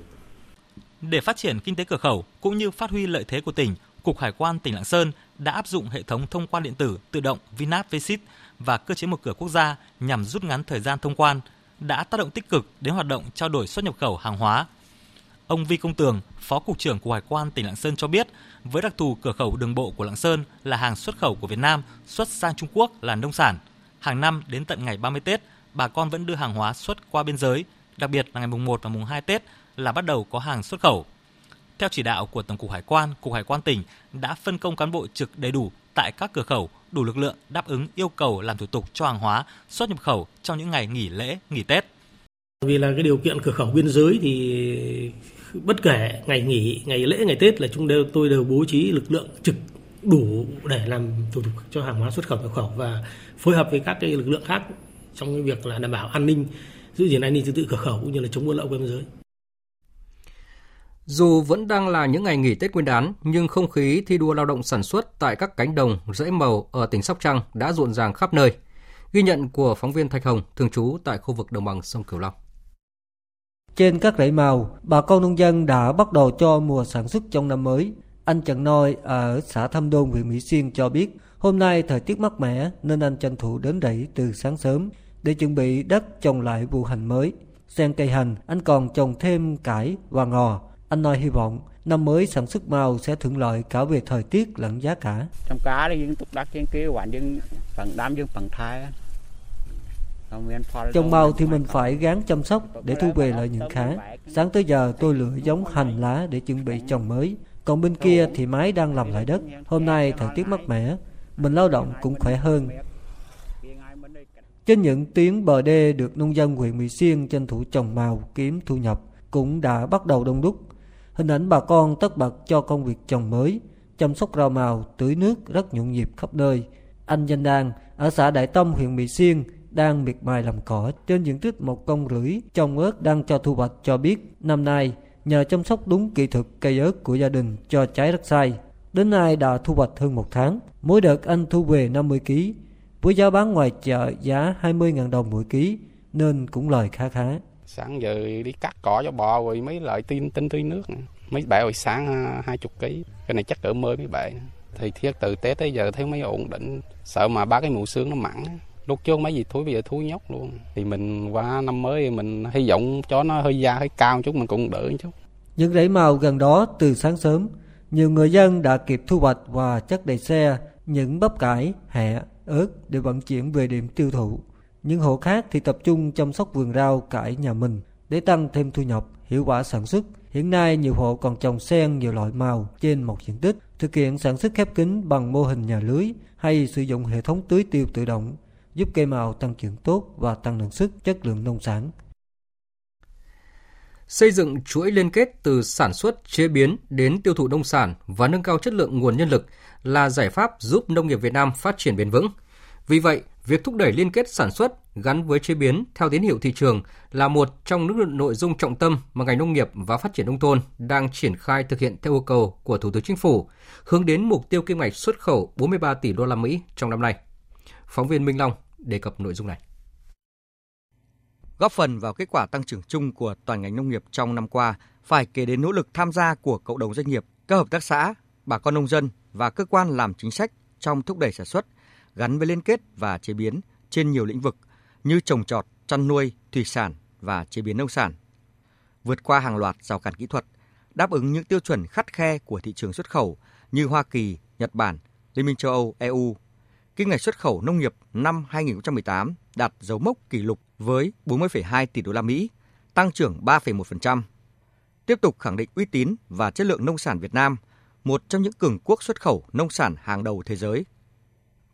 Speaker 3: Để phát triển kinh tế cửa khẩu cũng như phát huy lợi thế của tỉnh, Cục Hải quan tỉnh Lạng Sơn đã áp dụng hệ thống thông quan điện tử tự động VNAP VSIT và cơ chế một cửa quốc gia nhằm rút ngắn thời gian thông quan, đã tác động tích cực đến hoạt động trao đổi xuất nhập khẩu hàng hóa. Ông Vi Công Tường, Phó Cục trưởng Cục Hải quan tỉnh Lạng Sơn cho biết, với đặc thù cửa khẩu đường bộ của Lạng Sơn là hàng xuất khẩu của Việt Nam xuất sang Trung Quốc là nông sản. Hàng năm đến tận ngày 30 Tết, bà con vẫn đưa hàng hóa xuất qua biên giới, đặc biệt là ngày mùng 1 và mùng 2 Tết là bắt đầu có hàng xuất khẩu. Theo chỉ đạo của Tổng cục Hải quan, Cục Hải quan tỉnh đã phân công cán bộ trực đầy đủ tại các cửa khẩu, đủ lực lượng đáp ứng yêu cầu làm thủ tục cho hàng hóa xuất nhập khẩu trong những ngày nghỉ lễ, nghỉ Tết.
Speaker 21: Vì là cái điều kiện cửa khẩu biên giới thì bất kể ngày nghỉ, ngày lễ, ngày Tết là chúng đều tôi đều bố trí lực lượng trực đủ để làm thủ tục cho hàng hóa xuất khẩu nhập khẩu và phối hợp với các cái lực lượng khác trong cái việc là đảm bảo an ninh giữ gìn an ninh trật tự cửa khẩu cũng như là chống buôn lậu qua biên giới.
Speaker 1: Dù vẫn đang là những ngày nghỉ Tết Nguyên đán, nhưng không khí thi đua lao động sản xuất tại các cánh đồng, rẫy màu ở tỉnh Sóc Trăng đã rộn ràng khắp nơi. Ghi nhận của phóng viên Thạch Hồng, thường trú tại khu vực đồng bằng sông Cửu Long.
Speaker 22: Trên các rẫy màu, bà con nông dân đã bắt đầu cho mùa sản xuất trong năm mới. Anh Trần Noi ở xã Thâm Đôn, huyện Mỹ Xuyên cho biết, hôm nay thời tiết mát mẻ nên anh tranh thủ đến rẫy từ sáng sớm để chuẩn bị đất trồng lại vụ hành mới. Xen cây hành, anh còn trồng thêm cải và ngò. Anh Noi hy vọng năm mới sản xuất màu sẽ thuận lợi cả về thời tiết lẫn giá cả.
Speaker 23: Trong cá thì những tục đắc trên kia quản những phần đám những phần thai
Speaker 22: Trồng màu thì mình phải gán chăm sóc để thu về lợi nhuận khá. Sáng tới giờ tôi lựa giống hành lá để chuẩn bị trồng mới. Còn bên kia thì máy đang làm lại đất. Hôm nay thời tiết mát mẻ, mình lao động cũng khỏe hơn. Trên những tuyến bờ đê được nông dân huyện Mỹ Xuyên tranh thủ trồng màu kiếm thu nhập cũng đã bắt đầu đông đúc. Hình ảnh bà con tất bật cho công việc trồng mới, chăm sóc rau màu, tưới nước rất nhộn nhịp khắp nơi. Anh Danh Đan ở xã Đại Tâm huyện Mỹ Xuyên đang miệt mài làm cỏ trên diện tích một công rưỡi trồng ớt đang cho thu hoạch cho biết năm nay nhờ chăm sóc đúng kỹ thuật cây ớt của gia đình cho trái rất sai. Đến nay đã thu hoạch hơn một tháng, mỗi đợt anh thu về 50 kg, với giá bán ngoài chợ giá 20.000 đồng mỗi ký nên cũng lời khá khá.
Speaker 24: Sáng giờ đi cắt cỏ cho bò rồi mấy loại tin tinh tươi nước. Mấy bể hồi sáng à, hai chục ký cái này chắc cỡ mới mấy bể. Thì thiết từ Tết tới giờ thấy mấy ổn định, sợ mà ba cái mùa sương nó mặn. Lúc trước mấy gì thúi bây giờ thúi nhóc luôn. Thì mình qua năm mới mình hy vọng cho nó hơi da hơi cao chút mình cũng đỡ chút.
Speaker 22: Những rẫy màu gần đó từ sáng sớm, nhiều người dân đã kịp thu hoạch và chất đầy xe những bắp cải, hẹ, ớt để vận chuyển về điểm tiêu thụ. Những hộ khác thì tập trung chăm sóc vườn rau cải nhà mình để tăng thêm thu nhập, hiệu quả sản xuất. Hiện nay nhiều hộ còn trồng xen nhiều loại màu trên một diện tích, thực hiện sản xuất khép kín bằng mô hình nhà lưới hay sử dụng hệ thống tưới tiêu tự động, giúp cây màu tăng trưởng tốt và tăng năng suất chất lượng nông sản.
Speaker 1: Xây dựng chuỗi liên kết từ sản xuất, chế biến đến tiêu thụ nông sản và nâng cao chất lượng nguồn nhân lực là giải pháp giúp nông nghiệp Việt Nam phát triển bền vững. Vì vậy, việc thúc đẩy liên kết sản xuất gắn với chế biến theo tín hiệu thị trường là một trong những nội dung trọng tâm mà ngành nông nghiệp và phát triển nông thôn đang triển khai thực hiện theo yêu cầu của Thủ tướng Chính phủ, hướng đến mục tiêu kim ngạch xuất khẩu 43 tỷ đô la Mỹ trong năm nay. Phóng viên Minh Long đề cập nội dung này.
Speaker 25: Góp phần vào kết quả tăng trưởng chung của toàn ngành nông nghiệp trong năm qua, phải kể đến nỗ lực tham gia của cộng đồng doanh nghiệp, các hợp tác xã, bà con nông dân và cơ quan làm chính sách trong thúc đẩy sản xuất gắn với liên kết và chế biến trên nhiều lĩnh vực như trồng trọt, chăn nuôi, thủy sản và chế biến nông sản. Vượt qua hàng loạt rào cản kỹ thuật, đáp ứng những tiêu chuẩn khắt khe của thị trường xuất khẩu như Hoa Kỳ, Nhật Bản, Liên minh châu Âu, EU. Kinh ngạch xuất khẩu nông nghiệp năm 2018 đạt dấu mốc kỷ lục với 40,2 tỷ đô la Mỹ, tăng trưởng 3,1%. Tiếp tục khẳng định uy tín và chất lượng nông sản Việt Nam, một trong những cường quốc xuất khẩu nông sản hàng đầu thế giới.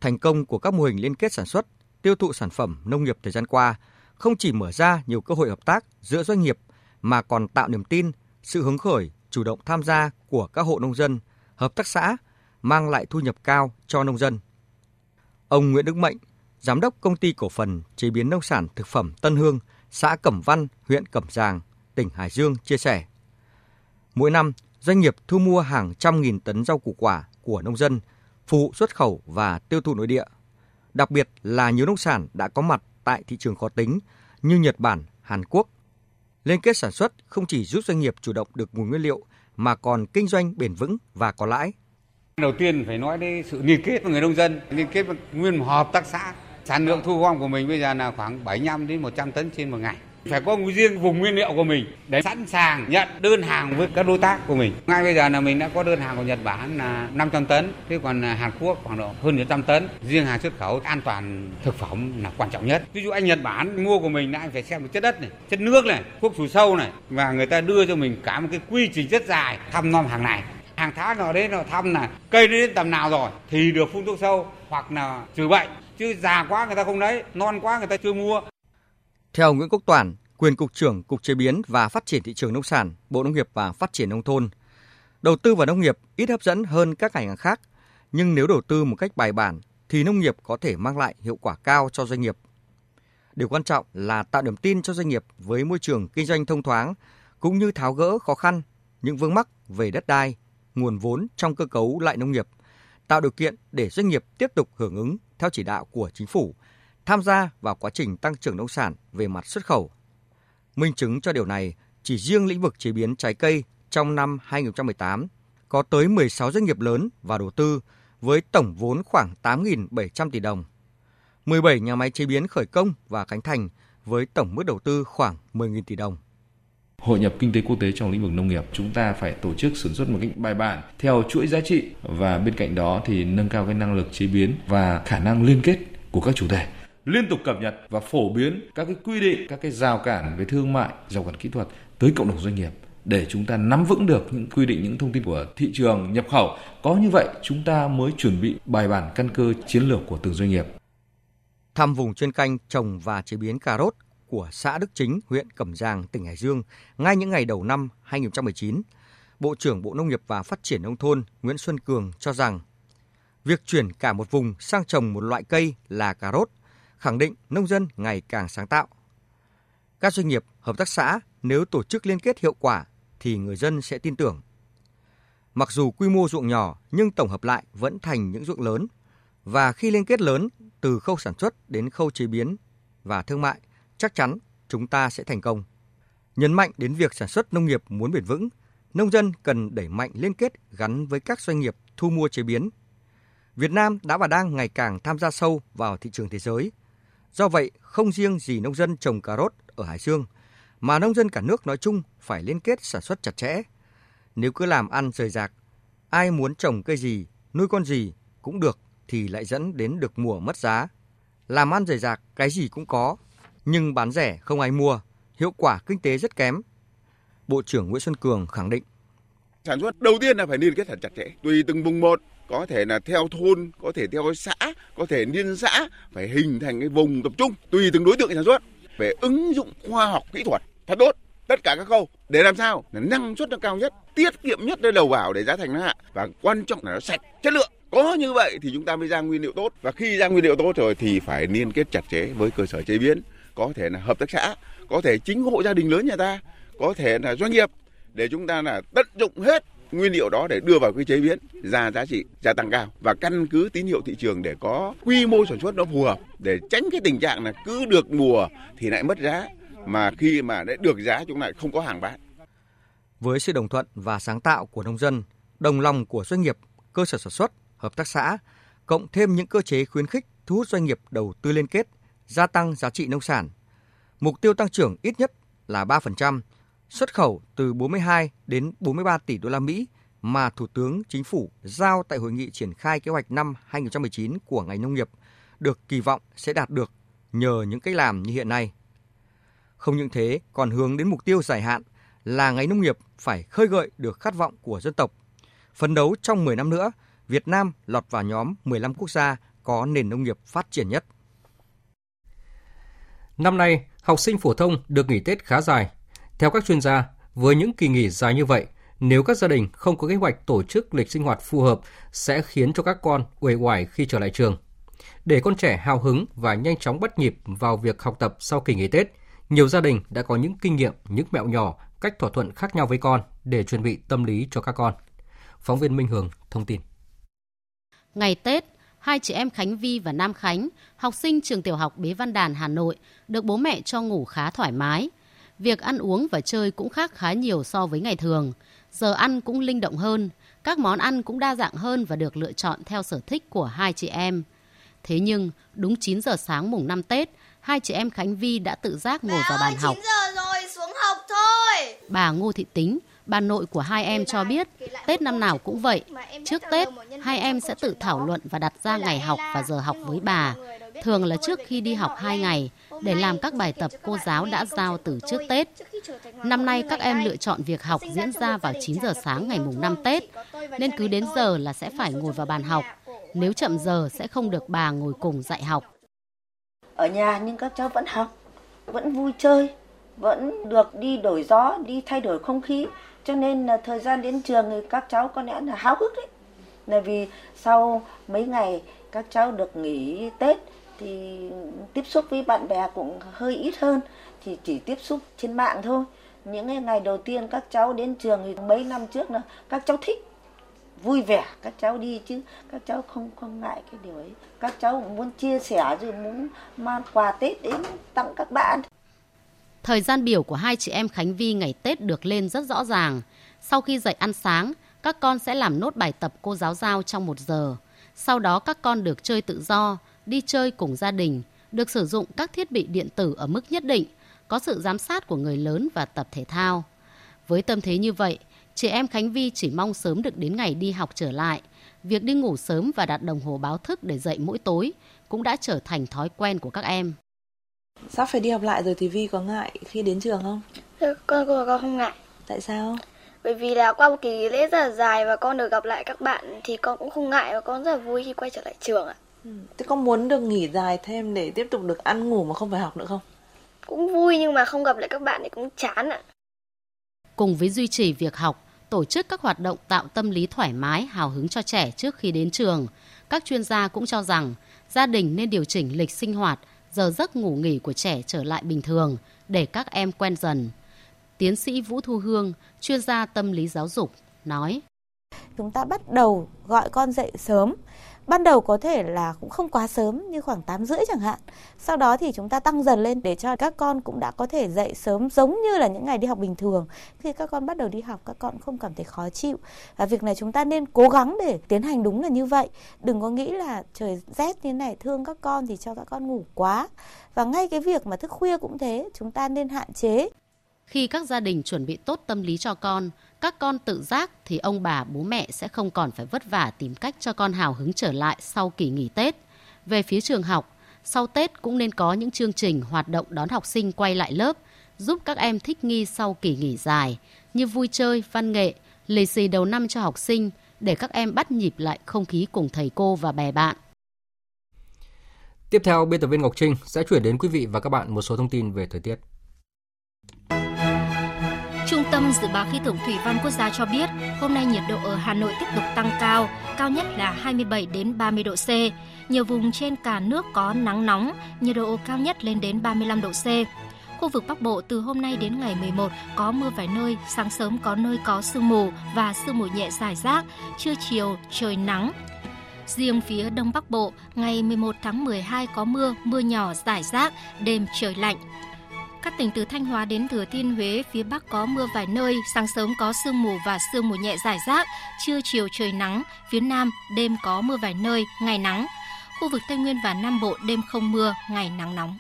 Speaker 25: Thành công của các mô hình liên kết sản xuất, tiêu thụ sản phẩm nông nghiệp thời gian qua không chỉ mở ra nhiều cơ hội hợp tác giữa doanh nghiệp mà còn tạo niềm tin, sự hứng khởi, chủ động tham gia của các hộ nông dân, hợp tác xã mang lại thu nhập cao cho nông dân. Ông Nguyễn Đức Mệnh, giám đốc công ty cổ phần chế biến nông sản thực phẩm Tân Hương, xã Cẩm Văn, huyện Cẩm Giàng, tỉnh Hải Dương chia sẻ. Mỗi năm, doanh nghiệp thu mua hàng trăm nghìn tấn rau củ quả của nông dân phục vụ xuất khẩu và tiêu thụ nội địa. Đặc biệt là nhiều nông sản đã có mặt tại thị trường khó tính như Nhật Bản, Hàn Quốc. Liên kết sản xuất không chỉ giúp doanh nghiệp chủ động được nguồn nguyên liệu mà còn kinh doanh bền vững và có lãi.
Speaker 26: Đầu tiên phải nói đến sự liên kết với người nông dân, liên kết với nguyên hợp tác xã. Sản lượng thu gom của mình bây giờ là khoảng 75 đến 100 tấn trên một ngày phải có riêng vùng nguyên liệu của mình để sẵn sàng nhận đơn hàng với các đối tác của mình. Ngay bây giờ là mình đã có đơn hàng của Nhật Bản là 500 tấn, thế còn à, Hàn Quốc khoảng độ hơn 100 tấn. Riêng hàng xuất khẩu an toàn thực phẩm là quan trọng nhất. Ví dụ anh Nhật Bản mua của mình là anh phải xem được chất đất này, chất nước này, thuốc trừ sâu này và người ta đưa cho mình cả một cái quy trình rất dài thăm nom hàng này hàng tháng nào đấy nó thăm là cây đến tầm nào rồi thì được phun thuốc sâu hoặc là trừ bệnh chứ già quá người ta không lấy non quá người ta chưa mua
Speaker 25: theo Nguyễn Quốc Toản, quyền cục trưởng Cục Chế biến và Phát triển thị trường nông sản, Bộ Nông nghiệp và Phát triển nông thôn, đầu tư vào nông nghiệp ít hấp dẫn hơn các ngành khác, nhưng nếu đầu tư một cách bài bản thì nông nghiệp có thể mang lại hiệu quả cao cho doanh nghiệp. Điều quan trọng là tạo niềm tin cho doanh nghiệp với môi trường kinh doanh thông thoáng cũng như tháo gỡ khó khăn, những vướng mắc về đất đai, nguồn vốn trong cơ cấu lại nông nghiệp, tạo điều kiện để doanh nghiệp tiếp tục hưởng ứng theo chỉ đạo của chính phủ tham gia vào quá trình tăng trưởng nông sản về mặt xuất khẩu. Minh chứng cho điều này, chỉ riêng lĩnh vực chế biến trái cây trong năm 2018 có tới 16 doanh nghiệp lớn và đầu tư với tổng vốn khoảng 8.700 tỷ đồng. 17 nhà máy chế biến khởi công và khánh thành với tổng mức đầu tư khoảng 10.000 tỷ đồng.
Speaker 27: Hội nhập kinh tế quốc tế trong lĩnh vực nông nghiệp, chúng ta phải tổ chức sản xuất một cách bài bản theo chuỗi giá trị và bên cạnh đó thì nâng cao cái năng lực chế biến và khả năng liên kết của các chủ thể liên tục cập nhật và phổ biến các cái quy định, các cái rào cản về thương mại, rào cản kỹ thuật tới cộng đồng doanh nghiệp để chúng ta nắm vững được những quy định những thông tin của thị trường nhập khẩu. Có như vậy chúng ta mới chuẩn bị bài bản căn cơ chiến lược của từng doanh nghiệp.
Speaker 25: Thăm vùng chuyên canh trồng và chế biến cà rốt của xã Đức Chính, huyện Cẩm Giàng, tỉnh Hải Dương ngay những ngày đầu năm 2019, Bộ trưởng Bộ Nông nghiệp và Phát triển Nông thôn Nguyễn Xuân Cường cho rằng việc chuyển cả một vùng sang trồng một loại cây là cà rốt khẳng định nông dân ngày càng sáng tạo. Các doanh nghiệp, hợp tác xã nếu tổ chức liên kết hiệu quả thì người dân sẽ tin tưởng. Mặc dù quy mô ruộng nhỏ nhưng tổng hợp lại vẫn thành những ruộng lớn và khi liên kết lớn từ khâu sản xuất đến khâu chế biến và thương mại, chắc chắn chúng ta sẽ thành công. Nhấn mạnh đến việc sản xuất nông nghiệp muốn bền vững, nông dân cần đẩy mạnh liên kết gắn với các doanh nghiệp thu mua chế biến. Việt Nam đã và đang ngày càng tham gia sâu vào thị trường thế giới. Do vậy, không riêng gì nông dân trồng cà rốt ở Hải Dương, mà nông dân cả nước nói chung phải liên kết sản xuất chặt chẽ. Nếu cứ làm ăn rời rạc, ai muốn trồng cây gì, nuôi con gì cũng được thì lại dẫn đến được mùa mất giá. Làm ăn rời rạc cái gì cũng có, nhưng bán rẻ không ai mua, hiệu quả kinh tế rất kém. Bộ trưởng Nguyễn Xuân Cường khẳng định.
Speaker 28: Sản xuất đầu tiên là phải liên kết thật chặt chẽ, tùy từng vùng một, có thể là theo thôn, có thể theo xã, có thể liên xã, phải hình thành cái vùng tập trung, tùy từng đối tượng sản xuất, về ứng dụng khoa học kỹ thuật thật tốt tất cả các khâu để làm sao là năng suất nó cao nhất tiết kiệm nhất nơi đầu vào để giá thành nó hạ. Và quan trọng là nó sạch chất lượng. Có như vậy thì chúng ta mới ra nguyên liệu tốt. Và khi ra nguyên liệu tốt rồi thì phải liên kết chặt chẽ với cơ sở chế biến. Có thể là hợp tác xã có thể chính hộ gia đình lớn nhà ta có thể là doanh nghiệp. Để chúng ta là tận dụng hết nguyên liệu đó để đưa vào cái chế biến ra giá trị gia tăng cao và căn cứ tín hiệu thị trường để có quy mô sản xuất nó phù hợp để tránh cái tình trạng là cứ được mùa thì lại mất giá mà khi mà đã được giá chúng lại không có hàng bán.
Speaker 25: Với sự đồng thuận và sáng tạo của nông dân, đồng lòng của doanh nghiệp, cơ sở sản xuất, hợp tác xã, cộng thêm những cơ chế khuyến khích thu hút doanh nghiệp đầu tư liên kết, gia tăng giá trị nông sản. Mục tiêu tăng trưởng ít nhất là 3%, xuất khẩu từ 42 đến 43 tỷ đô la Mỹ mà Thủ tướng Chính phủ giao tại hội nghị triển khai kế hoạch năm 2019 của ngành nông nghiệp được kỳ vọng sẽ đạt được nhờ những cách làm như hiện nay. Không những thế, còn hướng đến mục tiêu dài hạn là ngành nông nghiệp phải khơi gợi được khát vọng của dân tộc. Phấn đấu trong 10 năm nữa, Việt Nam lọt vào nhóm 15 quốc gia có nền nông nghiệp phát triển nhất.
Speaker 1: Năm nay, học sinh phổ thông được nghỉ Tết khá dài. Theo các chuyên gia, với những kỳ nghỉ dài như vậy, nếu các gia đình không có kế hoạch tổ chức lịch sinh hoạt phù hợp sẽ khiến cho các con uể oải khi trở lại trường. Để con trẻ hào hứng và nhanh chóng bắt nhịp vào việc học tập sau kỳ nghỉ Tết, nhiều gia đình đã có những kinh nghiệm, những mẹo nhỏ, cách thỏa thuận khác nhau với con để chuẩn bị tâm lý cho các con. Phóng viên Minh Hường thông tin.
Speaker 29: Ngày Tết, hai chị em Khánh Vi và Nam Khánh, học sinh trường tiểu học Bế Văn Đàn Hà Nội, được bố mẹ cho ngủ khá thoải mái. Việc ăn uống và chơi cũng khác khá nhiều so với ngày thường. Giờ ăn cũng linh động hơn, các món ăn cũng đa dạng hơn và được lựa chọn theo sở thích của hai chị em. Thế nhưng, đúng 9 giờ sáng mùng 5 Tết, hai chị em Khánh Vi đã tự giác ngồi vào bàn học.
Speaker 30: 9 giờ rồi, xuống học thôi.
Speaker 29: Bà Ngô Thị Tính, bà nội của hai em cho biết Tết năm nào cũng vậy. Trước Tết, hai em sẽ tự thảo luận và đặt ra ngày học và giờ học với bà. Thường là trước khi đi học 2 ngày để làm các bài tập cô giáo đã giao từ trước Tết. Năm nay các em lựa chọn việc học diễn ra vào 9 giờ sáng ngày mùng 5 Tết, nên cứ đến giờ là sẽ phải ngồi vào bàn học. Nếu chậm giờ sẽ không được bà ngồi cùng dạy học.
Speaker 31: Ở nhà nhưng các cháu vẫn học, vẫn vui chơi, vẫn được đi đổi gió, đi thay đổi không khí. Cho nên là thời gian đến trường thì các cháu có lẽ là háo hức đấy. Là vì sau mấy ngày các cháu được nghỉ Tết thì tiếp xúc với bạn bè cũng hơi ít hơn, thì chỉ tiếp xúc trên mạng thôi. Những ngày đầu tiên các cháu đến trường thì mấy năm trước là các cháu thích, vui vẻ, các cháu đi chứ, các cháu không không ngại cái điều ấy. Các cháu cũng muốn chia sẻ rồi muốn mang quà tết đến tặng các bạn.
Speaker 29: Thời gian biểu của hai chị em khánh vi ngày tết được lên rất rõ ràng. Sau khi dậy ăn sáng, các con sẽ làm nốt bài tập cô giáo giao trong một giờ. Sau đó các con được chơi tự do đi chơi cùng gia đình, được sử dụng các thiết bị điện tử ở mức nhất định, có sự giám sát của người lớn và tập thể thao. Với tâm thế như vậy, chị em Khánh Vi chỉ mong sớm được đến ngày đi học trở lại. Việc đi ngủ sớm và đặt đồng hồ báo thức để dậy mỗi tối cũng đã trở thành thói quen của các em.
Speaker 32: Sắp phải đi học lại rồi thì Vi có ngại khi đến trường không?
Speaker 33: Con, con, con không ngại.
Speaker 32: Tại sao?
Speaker 33: Bởi vì là qua một kỳ lễ rất là dài và con được gặp lại các bạn thì con cũng không ngại và con rất là vui khi quay trở lại trường ạ.
Speaker 32: Ừ. Thế con muốn được nghỉ dài thêm để tiếp tục được ăn ngủ mà không phải học nữa không?
Speaker 33: Cũng vui nhưng mà không gặp lại các bạn thì cũng chán ạ.
Speaker 29: Cùng với duy trì việc học, tổ chức các hoạt động tạo tâm lý thoải mái, hào hứng cho trẻ trước khi đến trường, các chuyên gia cũng cho rằng gia đình nên điều chỉnh lịch sinh hoạt, giờ giấc ngủ nghỉ của trẻ trở lại bình thường để các em quen dần. Tiến sĩ Vũ Thu Hương, chuyên gia tâm lý giáo dục, nói.
Speaker 34: Chúng ta bắt đầu gọi con dậy sớm. Ban đầu có thể là cũng không quá sớm như khoảng 8 rưỡi chẳng hạn. Sau đó thì chúng ta tăng dần lên để cho các con cũng đã có thể dậy sớm giống như là những ngày đi học bình thường. Khi các con bắt đầu đi học các con không cảm thấy khó chịu. Và việc này chúng ta nên cố gắng để tiến hành đúng là như vậy. Đừng có nghĩ là trời rét như này thương các con thì cho các con ngủ quá. Và ngay cái việc mà thức khuya cũng thế, chúng ta nên hạn chế.
Speaker 29: Khi các gia đình chuẩn bị tốt tâm lý cho con, các con tự giác thì ông bà bố mẹ sẽ không còn phải vất vả tìm cách cho con hào hứng trở lại sau kỳ nghỉ Tết. Về phía trường học, sau Tết cũng nên có những chương trình hoạt động đón học sinh quay lại lớp, giúp các em thích nghi sau kỳ nghỉ dài, như vui chơi, văn nghệ, lì xì đầu năm cho học sinh, để các em bắt nhịp lại không khí cùng thầy cô và bè bạn.
Speaker 1: Tiếp theo, biên tập viên Ngọc Trinh sẽ chuyển đến quý vị và các bạn một số thông tin về thời tiết.
Speaker 35: Tâm Dự báo Khí tượng Thủy văn Quốc gia cho biết, hôm nay nhiệt độ ở Hà Nội tiếp tục tăng cao, cao nhất là 27 đến 30 độ C. Nhiều vùng trên cả nước có nắng nóng, nhiệt độ cao nhất lên đến 35 độ C. Khu vực Bắc Bộ từ hôm nay đến ngày 11 có mưa vài nơi, sáng sớm có nơi có sương mù và sương mù nhẹ rải rác, trưa chiều trời nắng. Riêng phía Đông Bắc Bộ, ngày 11 tháng 12 có mưa, mưa nhỏ rải rác, đêm trời lạnh. Các tỉnh từ Thanh Hóa đến Thừa Thiên Huế, phía Bắc có mưa vài nơi, sáng sớm có sương mù và sương mù nhẹ rải rác, trưa chiều trời nắng, phía Nam đêm có mưa vài nơi, ngày nắng. Khu vực Tây Nguyên và Nam Bộ đêm không mưa, ngày nắng nóng.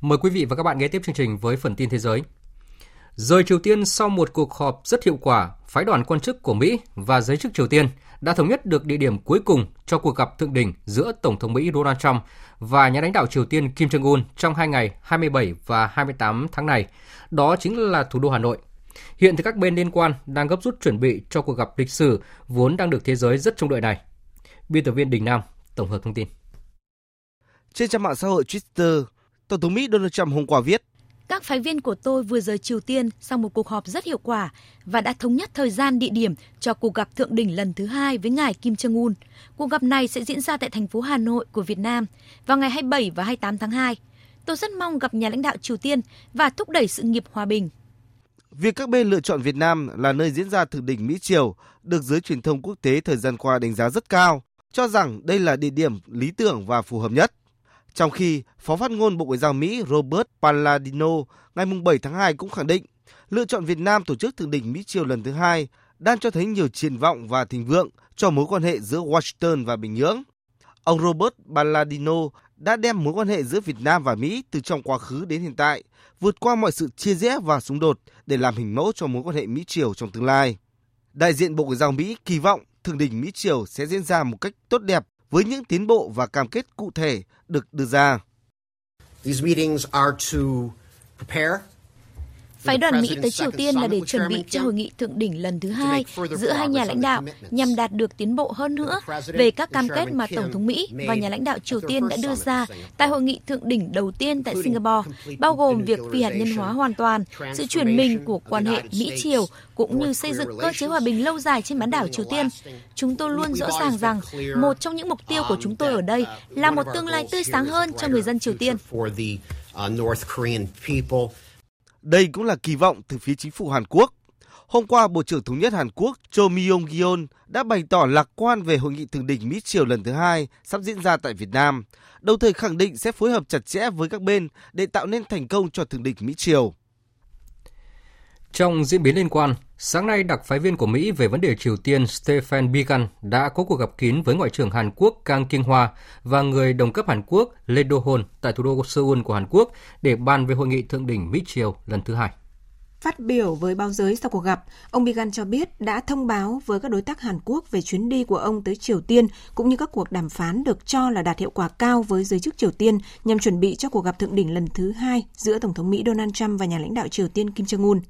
Speaker 1: Mời quý vị và các bạn nghe tiếp chương trình với phần tin thế giới. Rời Triều Tiên sau một cuộc họp rất hiệu quả, phái đoàn quan chức của Mỹ và giới chức Triều Tiên đã thống nhất được địa điểm cuối cùng cho cuộc gặp thượng đỉnh giữa Tổng thống Mỹ Donald Trump và nhà lãnh đạo Triều Tiên Kim Jong-un trong hai ngày 27 và 28 tháng này. Đó chính là thủ đô Hà Nội. Hiện thì các bên liên quan đang gấp rút chuẩn bị cho cuộc gặp lịch sử vốn đang được thế giới rất trông đợi này. Biên tập viên Đình Nam tổng hợp thông tin.
Speaker 23: Trên trang mạng xã hội Twitter, Tổng thống Mỹ Donald Trump hôm qua viết
Speaker 35: các phái viên của tôi vừa rời Triều Tiên sau một cuộc họp rất hiệu quả và đã thống nhất thời gian địa điểm cho cuộc gặp thượng đỉnh lần thứ hai với ngài Kim Jong Un. Cuộc gặp này sẽ diễn ra tại thành phố Hà Nội của Việt Nam vào ngày 27 và 28 tháng 2. Tôi rất mong gặp nhà lãnh đạo Triều Tiên và thúc đẩy sự nghiệp hòa bình.
Speaker 23: Việc các bên lựa chọn Việt Nam là nơi diễn ra thượng đỉnh Mỹ Triều được giới truyền thông quốc tế thời gian qua đánh giá rất cao, cho rằng đây là địa điểm lý tưởng và phù hợp nhất. Trong khi Phó phát ngôn Bộ Ngoại giao Mỹ Robert Palladino ngày 7 tháng 2 cũng khẳng định lựa chọn Việt Nam tổ chức thượng đỉnh Mỹ Triều lần thứ hai đang cho thấy nhiều triển vọng và thịnh vượng cho mối quan hệ giữa Washington và Bình Nhưỡng. Ông Robert Palladino đã đem mối quan hệ giữa Việt Nam và Mỹ từ trong quá khứ đến hiện tại, vượt qua mọi sự chia rẽ và xung đột để làm hình mẫu cho mối quan hệ Mỹ-Triều trong tương lai. Đại diện Bộ Ngoại giao Mỹ kỳ vọng thượng đỉnh Mỹ-Triều sẽ diễn ra một cách tốt đẹp với những tiến bộ và cam kết cụ thể được đưa ra.
Speaker 36: These meetings are to prepare
Speaker 35: Phái đoàn Mỹ tới Triều Tiên là để chuẩn bị cho hội nghị thượng đỉnh lần thứ hai giữa hai nhà lãnh đạo nhằm đạt được tiến bộ hơn nữa về các cam kết mà Tổng thống Mỹ và nhà lãnh đạo Triều Tiên đã đưa ra tại hội nghị thượng đỉnh đầu tiên tại Singapore, bao gồm việc phi hạt nhân hóa hoàn toàn, sự chuyển mình của quan hệ Mỹ-Triều cũng như xây dựng cơ chế hòa bình lâu dài trên bán đảo Triều Tiên. Chúng tôi luôn rõ ràng rằng một trong những mục tiêu của chúng tôi ở đây là một tương lai tươi sáng hơn cho người dân Triều Tiên.
Speaker 23: Đây cũng là kỳ vọng từ phía chính phủ Hàn Quốc. Hôm qua, Bộ trưởng Thống nhất Hàn Quốc Cho Myong-gyeon đã bày tỏ lạc quan về hội nghị thượng đỉnh Mỹ-Triều lần thứ hai sắp diễn ra tại Việt Nam, đồng thời khẳng định sẽ phối hợp chặt chẽ với các bên để tạo nên thành công cho thượng đỉnh Mỹ-Triều.
Speaker 1: Trong diễn biến liên quan, sáng nay đặc phái viên của Mỹ về vấn đề Triều Tiên Stephen Biegun đã có cuộc gặp kín với Ngoại trưởng Hàn Quốc Kang Kyung Hwa và người đồng cấp Hàn Quốc Lee Do-hon tại thủ đô Seoul của Hàn Quốc để bàn về hội nghị thượng đỉnh Mỹ-Triều lần thứ hai.
Speaker 2: Phát biểu với báo giới sau cuộc gặp, ông Biegun cho biết đã thông báo với các đối tác Hàn Quốc về chuyến đi của ông tới Triều Tiên cũng như các cuộc đàm phán được cho là đạt hiệu quả cao với giới chức Triều Tiên nhằm chuẩn bị cho cuộc gặp thượng đỉnh lần thứ hai giữa Tổng thống Mỹ Donald Trump và nhà lãnh đạo Triều Tiên Kim Jong-un.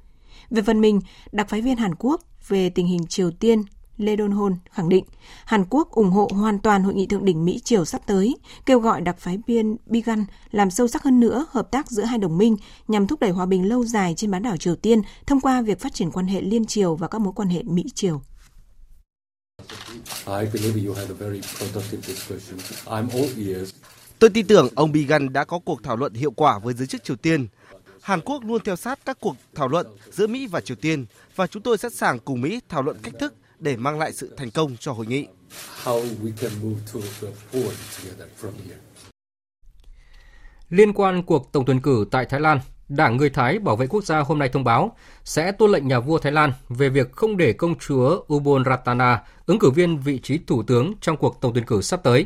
Speaker 2: Về phần mình, đặc phái viên Hàn Quốc về tình hình Triều Tiên Lê Đôn Hôn khẳng định Hàn Quốc ủng hộ hoàn toàn hội nghị thượng đỉnh Mỹ Triều sắp tới, kêu gọi đặc phái viên Bigan làm sâu sắc hơn nữa hợp tác giữa hai đồng minh nhằm thúc đẩy hòa bình lâu dài trên bán đảo Triều Tiên thông qua việc phát triển quan hệ liên triều và các mối quan hệ Mỹ Triều.
Speaker 23: Tôi tin tưởng ông Bigan đã có cuộc thảo luận hiệu quả với giới chức Triều Tiên. Hàn Quốc luôn theo sát các cuộc thảo luận giữa Mỹ và Triều Tiên và chúng tôi sẵn sàng cùng Mỹ thảo luận cách thức để mang lại sự thành công cho hội nghị.
Speaker 1: Liên quan cuộc tổng tuyển cử tại Thái Lan, Đảng Người Thái Bảo vệ Quốc gia hôm nay thông báo sẽ tuân lệnh nhà vua Thái Lan về việc không để công chúa Ubon Ratana ứng cử viên vị trí thủ tướng trong cuộc tổng tuyển cử sắp tới.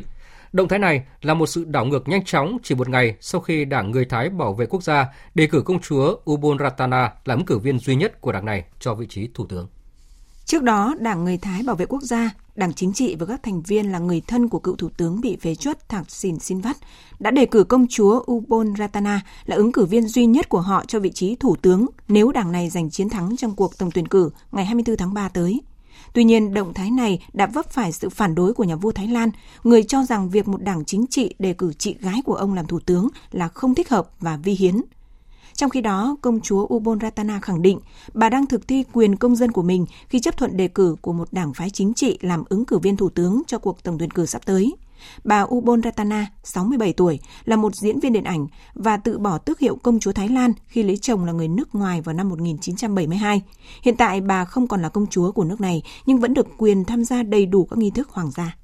Speaker 1: Động thái này là một sự đảo ngược nhanh chóng chỉ một ngày sau khi Đảng Người Thái Bảo vệ Quốc gia đề cử công chúa Ubon Ratana làm ứng cử viên duy nhất của đảng này cho vị trí thủ tướng.
Speaker 2: Trước đó, Đảng Người Thái Bảo vệ Quốc gia, Đảng Chính trị và các thành viên là người thân của cựu thủ tướng bị phế chuất Thạc Sìn Sinvat đã đề cử công chúa Ubon Ratana là ứng cử viên duy nhất của họ cho vị trí thủ tướng nếu đảng này giành chiến thắng trong cuộc tổng tuyển cử ngày 24 tháng 3 tới. Tuy nhiên, động thái này đã vấp phải sự phản đối của nhà vua Thái Lan, người cho rằng việc một đảng chính trị đề cử chị gái của ông làm thủ tướng là không thích hợp và vi hiến. Trong khi đó, công chúa Ubon Ratana khẳng định bà đang thực thi quyền công dân của mình khi chấp thuận đề cử của một đảng phái chính trị làm ứng cử viên thủ tướng cho cuộc tổng tuyển cử sắp tới. Bà Ubon Ratana, 67 tuổi, là một diễn viên điện ảnh và tự bỏ tước hiệu công chúa Thái Lan khi lấy chồng là người nước ngoài vào năm 1972. Hiện tại bà không còn là công chúa của nước này nhưng vẫn được quyền tham gia đầy đủ các nghi thức hoàng gia.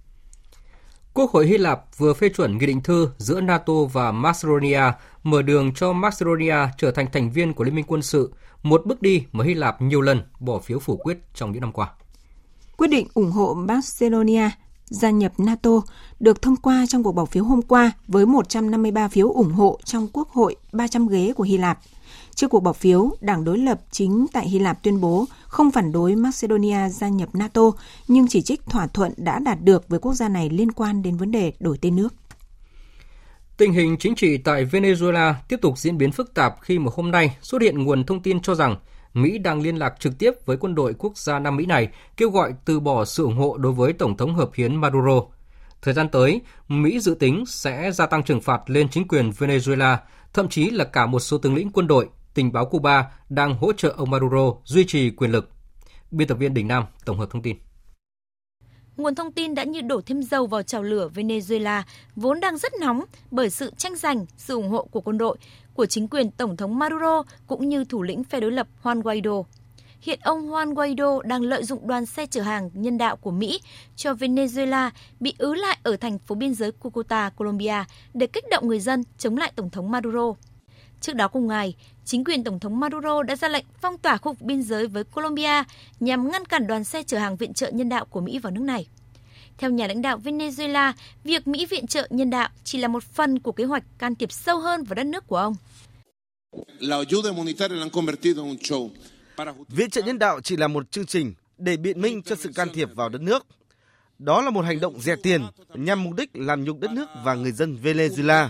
Speaker 1: Quốc hội Hy Lạp vừa phê chuẩn nghị định thư giữa NATO và Macedonia mở đường cho Macedonia trở thành thành viên của Liên minh quân sự, một bước đi mà Hy Lạp nhiều lần bỏ phiếu phủ quyết trong những năm qua.
Speaker 2: Quyết định ủng hộ Macedonia gia nhập NATO được thông qua trong cuộc bỏ phiếu hôm qua với 153 phiếu ủng hộ trong Quốc hội 300 ghế của Hy Lạp. Trước cuộc bỏ phiếu, đảng đối lập chính tại Hy Lạp tuyên bố không phản đối Macedonia gia nhập NATO, nhưng chỉ trích thỏa thuận đã đạt được với quốc gia này liên quan đến vấn đề đổi tên nước.
Speaker 1: Tình hình chính trị tại Venezuela tiếp tục diễn biến phức tạp khi mà hôm nay xuất hiện nguồn thông tin cho rằng Mỹ đang liên lạc trực tiếp với quân đội quốc gia Nam Mỹ này kêu gọi từ bỏ sự ủng hộ đối với Tổng thống hợp hiến Maduro. Thời gian tới, Mỹ dự tính sẽ gia tăng trừng phạt lên chính quyền Venezuela, thậm chí là cả một số tướng lĩnh quân đội, tình báo Cuba đang hỗ trợ ông Maduro duy trì quyền lực. Biên tập viên Đình Nam tổng hợp thông tin
Speaker 35: nguồn thông tin đã như đổ thêm dầu vào chảo lửa Venezuela vốn đang rất nóng bởi sự tranh giành, sự ủng hộ của quân đội, của chính quyền Tổng thống Maduro cũng như thủ lĩnh phe đối lập Juan Guaido. Hiện ông Juan Guaido đang lợi dụng đoàn xe chở hàng nhân đạo của Mỹ cho Venezuela bị ứ lại ở thành phố biên giới Cucuta, Colombia để kích động người dân chống lại Tổng thống Maduro. Trước đó cùng ngày, chính quyền Tổng thống Maduro đã ra lệnh phong tỏa khu vực biên giới với Colombia nhằm ngăn cản đoàn xe chở hàng viện trợ nhân đạo của Mỹ vào nước này. Theo nhà lãnh đạo Venezuela, việc Mỹ viện trợ nhân đạo chỉ là một phần của kế hoạch can thiệp sâu hơn vào đất nước của ông.
Speaker 23: Viện trợ nhân đạo chỉ là một chương trình để biện minh cho sự can thiệp vào đất nước. Đó là một hành động rẻ tiền nhằm mục đích làm nhục đất nước và người dân Venezuela.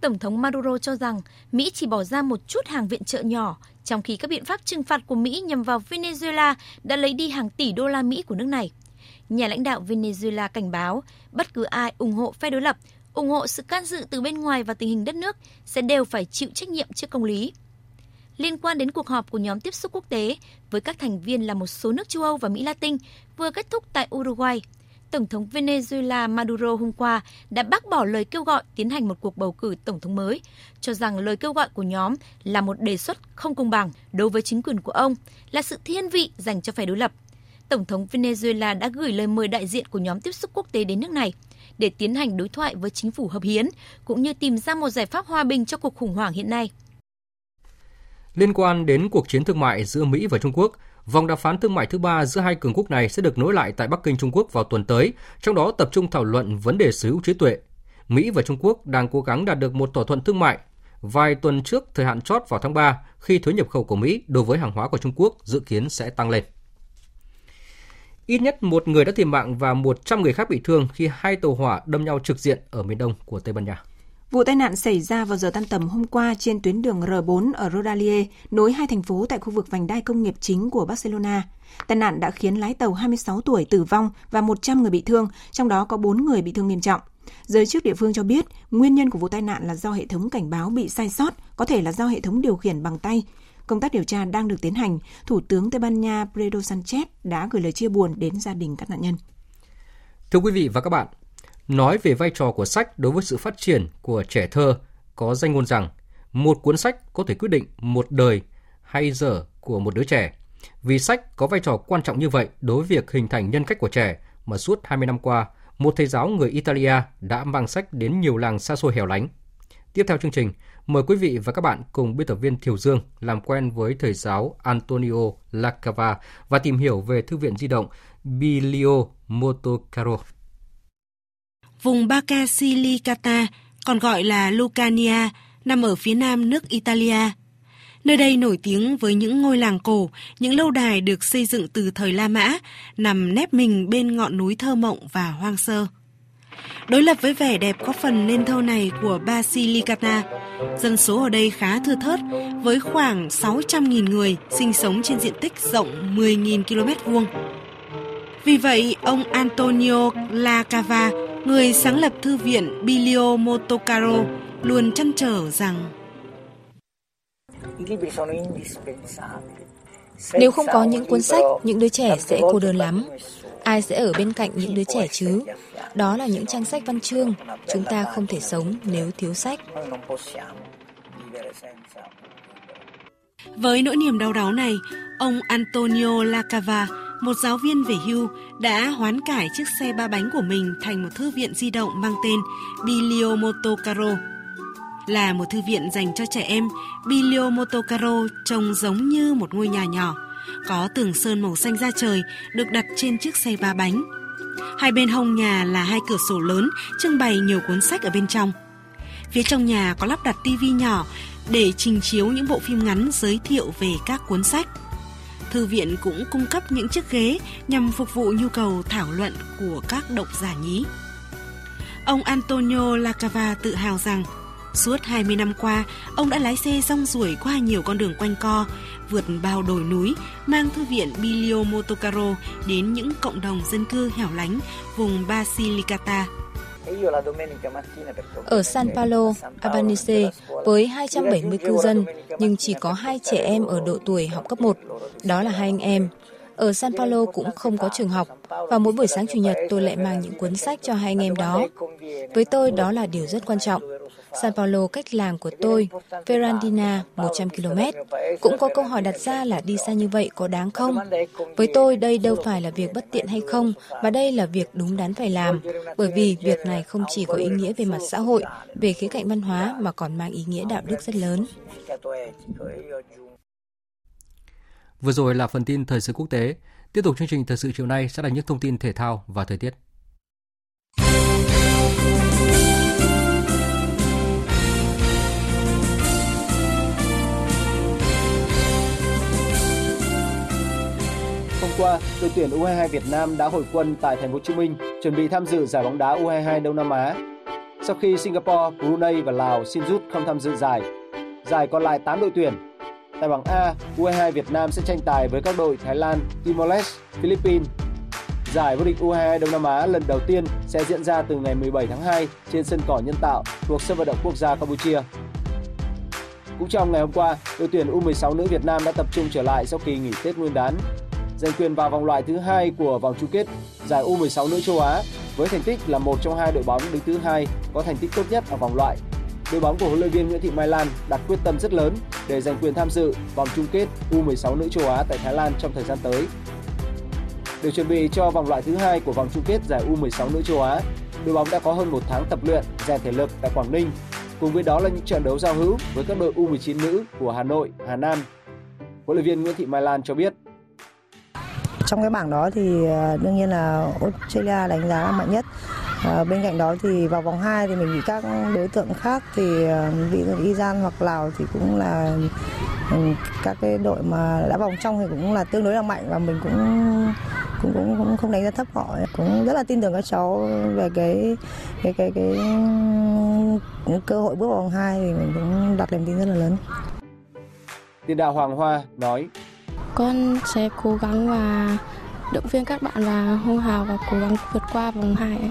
Speaker 35: Tổng thống Maduro cho rằng Mỹ chỉ bỏ ra một chút hàng viện trợ nhỏ, trong khi các biện pháp trừng phạt của Mỹ nhằm vào Venezuela đã lấy đi hàng tỷ đô la Mỹ của nước này. Nhà lãnh đạo Venezuela cảnh báo bất cứ ai ủng hộ phe đối lập, ủng hộ sự can dự từ bên ngoài và tình hình đất nước sẽ đều phải chịu trách nhiệm trước công lý. Liên quan đến cuộc họp của nhóm tiếp xúc quốc tế với các thành viên là một số nước châu Âu và Mỹ Latin vừa kết thúc tại Uruguay, Tổng thống Venezuela Maduro hôm qua đã bác bỏ lời kêu gọi tiến hành một cuộc bầu cử tổng thống mới, cho rằng lời kêu gọi của nhóm là một đề xuất không công bằng đối với chính quyền của ông, là sự thiên vị dành cho phe đối lập. Tổng thống Venezuela đã gửi lời mời đại diện của nhóm tiếp xúc quốc tế đến nước này để tiến hành đối thoại với chính phủ hợp hiến, cũng như tìm ra một giải pháp hòa bình cho cuộc khủng hoảng hiện nay.
Speaker 1: Liên quan đến cuộc chiến thương mại giữa Mỹ và Trung Quốc, Vòng đàm phán thương mại thứ ba giữa hai cường quốc này sẽ được nối lại tại Bắc Kinh, Trung Quốc vào tuần tới, trong đó tập trung thảo luận vấn đề sở hữu trí tuệ. Mỹ và Trung Quốc đang cố gắng đạt được một thỏa thuận thương mại. vài tuần trước thời hạn chót vào tháng 3 khi thuế nhập khẩu của Mỹ đối với hàng hóa của Trung Quốc dự kiến sẽ tăng lên. Ít nhất một người đã thiệt mạng và 100 người khác bị thương khi hai tàu hỏa đâm nhau trực diện ở miền đông của Tây Ban Nha.
Speaker 2: Vụ tai nạn xảy ra vào giờ tan tầm hôm qua trên tuyến đường R4 ở Rodalie, nối hai thành phố tại khu vực vành đai công nghiệp chính của Barcelona. Tai nạn đã khiến lái tàu 26 tuổi tử vong và 100 người bị thương, trong đó có 4 người bị thương nghiêm trọng. Giới chức địa phương cho biết, nguyên nhân của vụ tai nạn là do hệ thống cảnh báo bị sai sót, có thể là do hệ thống điều khiển bằng tay. Công tác điều tra đang được tiến hành. Thủ tướng Tây Ban Nha Pedro Sanchez đã gửi lời chia buồn đến gia đình các nạn nhân.
Speaker 1: Thưa quý vị và các bạn, nói về vai trò của sách đối với sự phát triển của trẻ thơ có danh ngôn rằng một cuốn sách có thể quyết định một đời hay giờ của một đứa trẻ. Vì sách có vai trò quan trọng như vậy đối với việc hình thành nhân cách của trẻ mà suốt 20 năm qua, một thầy giáo người Italia đã mang sách đến nhiều làng xa xôi hẻo lánh. Tiếp theo chương trình, mời quý vị và các bạn cùng biên tập viên Thiều Dương làm quen với thầy giáo Antonio Lacava và tìm hiểu về thư viện di động Bilio Motocaro.
Speaker 37: Vùng Basilicata, còn gọi là Lucania, nằm ở phía nam nước Italia. Nơi đây nổi tiếng với những ngôi làng cổ, những lâu đài được xây dựng từ thời La Mã, nằm nép mình bên ngọn núi thơ mộng và hoang sơ. Đối lập với vẻ đẹp có phần nên thơ này của Basilicata, dân số ở đây khá thưa thớt với khoảng 600.000 người sinh sống trên diện tích rộng 10.000 km vuông. Vì vậy, ông Antonio Lacava, người sáng lập thư viện Bilio Motocaro, luôn chăn trở rằng
Speaker 38: Nếu không có những cuốn sách, những đứa trẻ sẽ cô đơn lắm. Ai sẽ ở bên cạnh những đứa trẻ chứ? Đó là những trang sách văn chương. Chúng ta không thể sống nếu thiếu sách.
Speaker 37: Với nỗi niềm đau đáu này, ông Antonio Lacava, một giáo viên về hưu, đã hoán cải chiếc xe ba bánh của mình thành một thư viện di động mang tên Bilio Motocaro. Là một thư viện dành cho trẻ em, Bilio Motocaro trông giống như một ngôi nhà nhỏ, có tường sơn màu xanh da trời được đặt trên chiếc xe ba bánh. Hai bên hông nhà là hai cửa sổ lớn, trưng bày nhiều cuốn sách ở bên trong. Phía trong nhà có lắp đặt tivi nhỏ để trình chiếu những bộ phim ngắn giới thiệu về các cuốn sách. Thư viện cũng cung cấp những chiếc ghế nhằm phục vụ nhu cầu thảo luận của các độc giả nhí. Ông Antonio Lacava tự hào rằng Suốt 20 năm qua, ông đã lái xe rong ruổi qua nhiều con đường quanh co, vượt bao đồi núi, mang thư viện Bilio Motocaro đến những cộng đồng dân cư hẻo lánh vùng Basilicata.
Speaker 38: Ở San Paolo, Albanese, với 270 cư dân, nhưng chỉ có hai trẻ em ở độ tuổi học cấp 1. Đó là hai anh em. Ở San Paulo cũng không có trường học và mỗi buổi sáng chủ nhật tôi lại mang những cuốn sách cho hai anh em đó. Với tôi đó là điều rất quan trọng. San Paulo cách làng của tôi, Ferrandina, 100 km. Cũng có câu hỏi đặt ra là đi xa như vậy có đáng không? Với tôi đây đâu phải là việc bất tiện hay không, mà đây là việc đúng đắn phải làm. Bởi vì việc này không chỉ có ý nghĩa về mặt xã hội, về khía cạnh văn hóa mà còn mang ý nghĩa đạo đức rất lớn.
Speaker 1: Vừa rồi là phần tin thời sự quốc tế. Tiếp tục chương trình thời sự chiều nay sẽ là những thông tin thể thao và thời tiết.
Speaker 39: Qua, đội tuyển U22 Việt Nam đã hồi quân tại thành phố Hồ Chí Minh chuẩn bị tham dự giải bóng đá U22 Đông Nam Á. Sau khi Singapore, Brunei và Lào xin rút không tham dự giải, giải còn lại 8 đội tuyển. Tại bảng A, U22 Việt Nam sẽ tranh tài với các đội Thái Lan, Timor-Leste, Philippines. Giải vô địch U22 Đông Nam Á lần đầu tiên sẽ diễn ra từ ngày 17 tháng 2 trên sân cỏ nhân tạo thuộc sân vận động quốc gia Campuchia. Cũng trong ngày hôm qua, đội tuyển U16 nữ Việt Nam đã tập trung trở lại sau kỳ nghỉ Tết Nguyên đán giành quyền vào vòng loại thứ hai của vòng chung kết giải U16 nữ châu Á với thành tích là một trong hai đội bóng đứng thứ hai có thành tích tốt nhất ở vòng loại. Đội bóng của huấn luyện viên Nguyễn Thị Mai Lan đặt quyết tâm rất lớn để giành quyền tham dự vòng chung kết U16 nữ châu Á tại Thái Lan trong thời gian tới. Để chuẩn bị cho vòng loại thứ hai của vòng chung kết giải U16 nữ châu Á, đội bóng đã có hơn một tháng tập luyện, rèn thể lực tại Quảng Ninh. Cùng với đó là những trận đấu giao hữu với các đội U19 nữ của Hà Nội, Hà Nam. Huấn luyện viên Nguyễn Thị Mai Lan cho biết
Speaker 40: trong cái bảng đó thì à, đương nhiên là Australia đánh giá là mạnh nhất À, bên cạnh đó thì vào vòng 2 thì mình bị các đối tượng khác thì bị ví dụ Iran hoặc Lào thì cũng là ừ, các cái đội mà đã vòng trong thì cũng là tương đối là mạnh và mình cũng cũng cũng, cũng không đánh giá thấp họ cũng rất là tin tưởng các cháu về cái cái cái cái, cái cơ hội bước vào vòng 2 thì mình cũng đặt niềm tin rất là lớn.
Speaker 37: Tiền đạo Hoàng Hoa nói
Speaker 41: con sẽ cố gắng và động viên các bạn và hô hào và cố gắng vượt qua vòng 2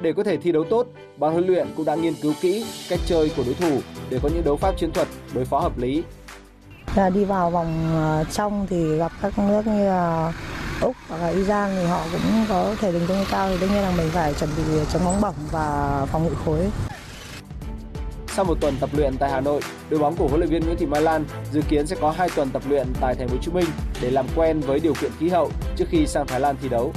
Speaker 37: Để có thể thi đấu tốt, ban huấn luyện cũng đã nghiên cứu kỹ cách chơi của đối thủ để có những đấu pháp chiến thuật đối phó hợp lý.
Speaker 40: Là đi vào vòng ờ, trong thì gặp các nước như là Úc hoặc là Iran thì họ cũng có thể hình tương cao thì đương nhiên là mình phải chuẩn bị chống bóng bổng và phòng ngự khối.
Speaker 37: Sau một tuần tập luyện tại Hà Nội, đội bóng của huấn luyện viên Nguyễn Thị Mai Lan dự kiến sẽ có 2 tuần tập luyện tại thành phố Hồ Chí Minh để làm quen với điều kiện khí hậu trước khi sang Thái Lan thi đấu.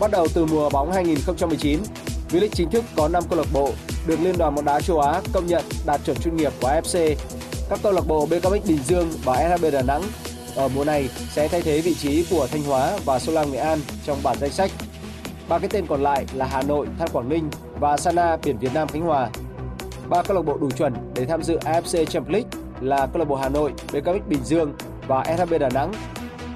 Speaker 37: Bắt đầu từ mùa bóng 2019, V-League chính thức có 5 câu lạc bộ được Liên đoàn bóng đá châu Á công nhận đạt chuẩn chuyên nghiệp của AFC. Các câu lạc bộ BKMX Bình Dương và SHB Đà Nẵng ở mùa này sẽ thay thế vị trí của Thanh Hóa và Sông Lam Nghệ An trong bản danh sách. Ba cái tên còn lại là Hà Nội, Than Quảng Ninh và Sana Biển Việt Nam Khánh Hòa. Ba câu lạc bộ đủ chuẩn để tham dự AFC Champions League là câu lạc bộ Hà Nội, BKM Bình Dương và SHB Đà Nẵng.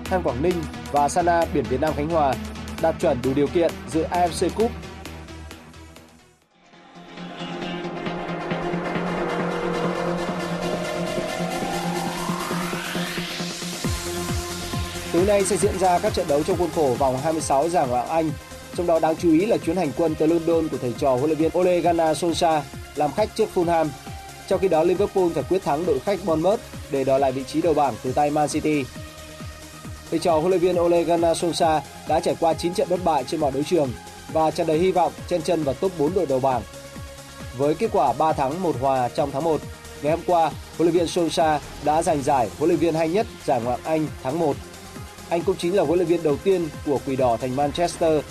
Speaker 37: Than Quảng Ninh và Sana Biển Việt Nam Khánh Hòa đạt chuẩn đủ điều kiện dự AFC Cup Tối nay sẽ diễn ra các trận đấu trong khuôn khổ vòng 26 giải Ngoại hạng Anh, trong đó đáng chú ý là chuyến hành quân tới London của thầy trò huấn luyện viên Ole Gunnar Solskjaer làm khách trước Fulham. Trong khi đó Liverpool phải quyết thắng đội khách Bournemouth để đòi lại vị trí đầu bảng từ tay Man City. Thầy trò huấn luyện viên Ole Gunnar Solskjaer đã trải qua 9 trận bất bại trên mọi đấu trường và tràn đầy hy vọng chen chân vào top 4 đội đầu bảng. Với kết quả 3 thắng 1 hòa trong tháng 1, ngày hôm qua, huấn luyện viên Solskjaer đã giành giải huấn luyện viên hay nhất giải Ngoại hạng Anh tháng 1 anh cũng chính là huấn luyện viên đầu tiên của Quỷ Đỏ thành Manchester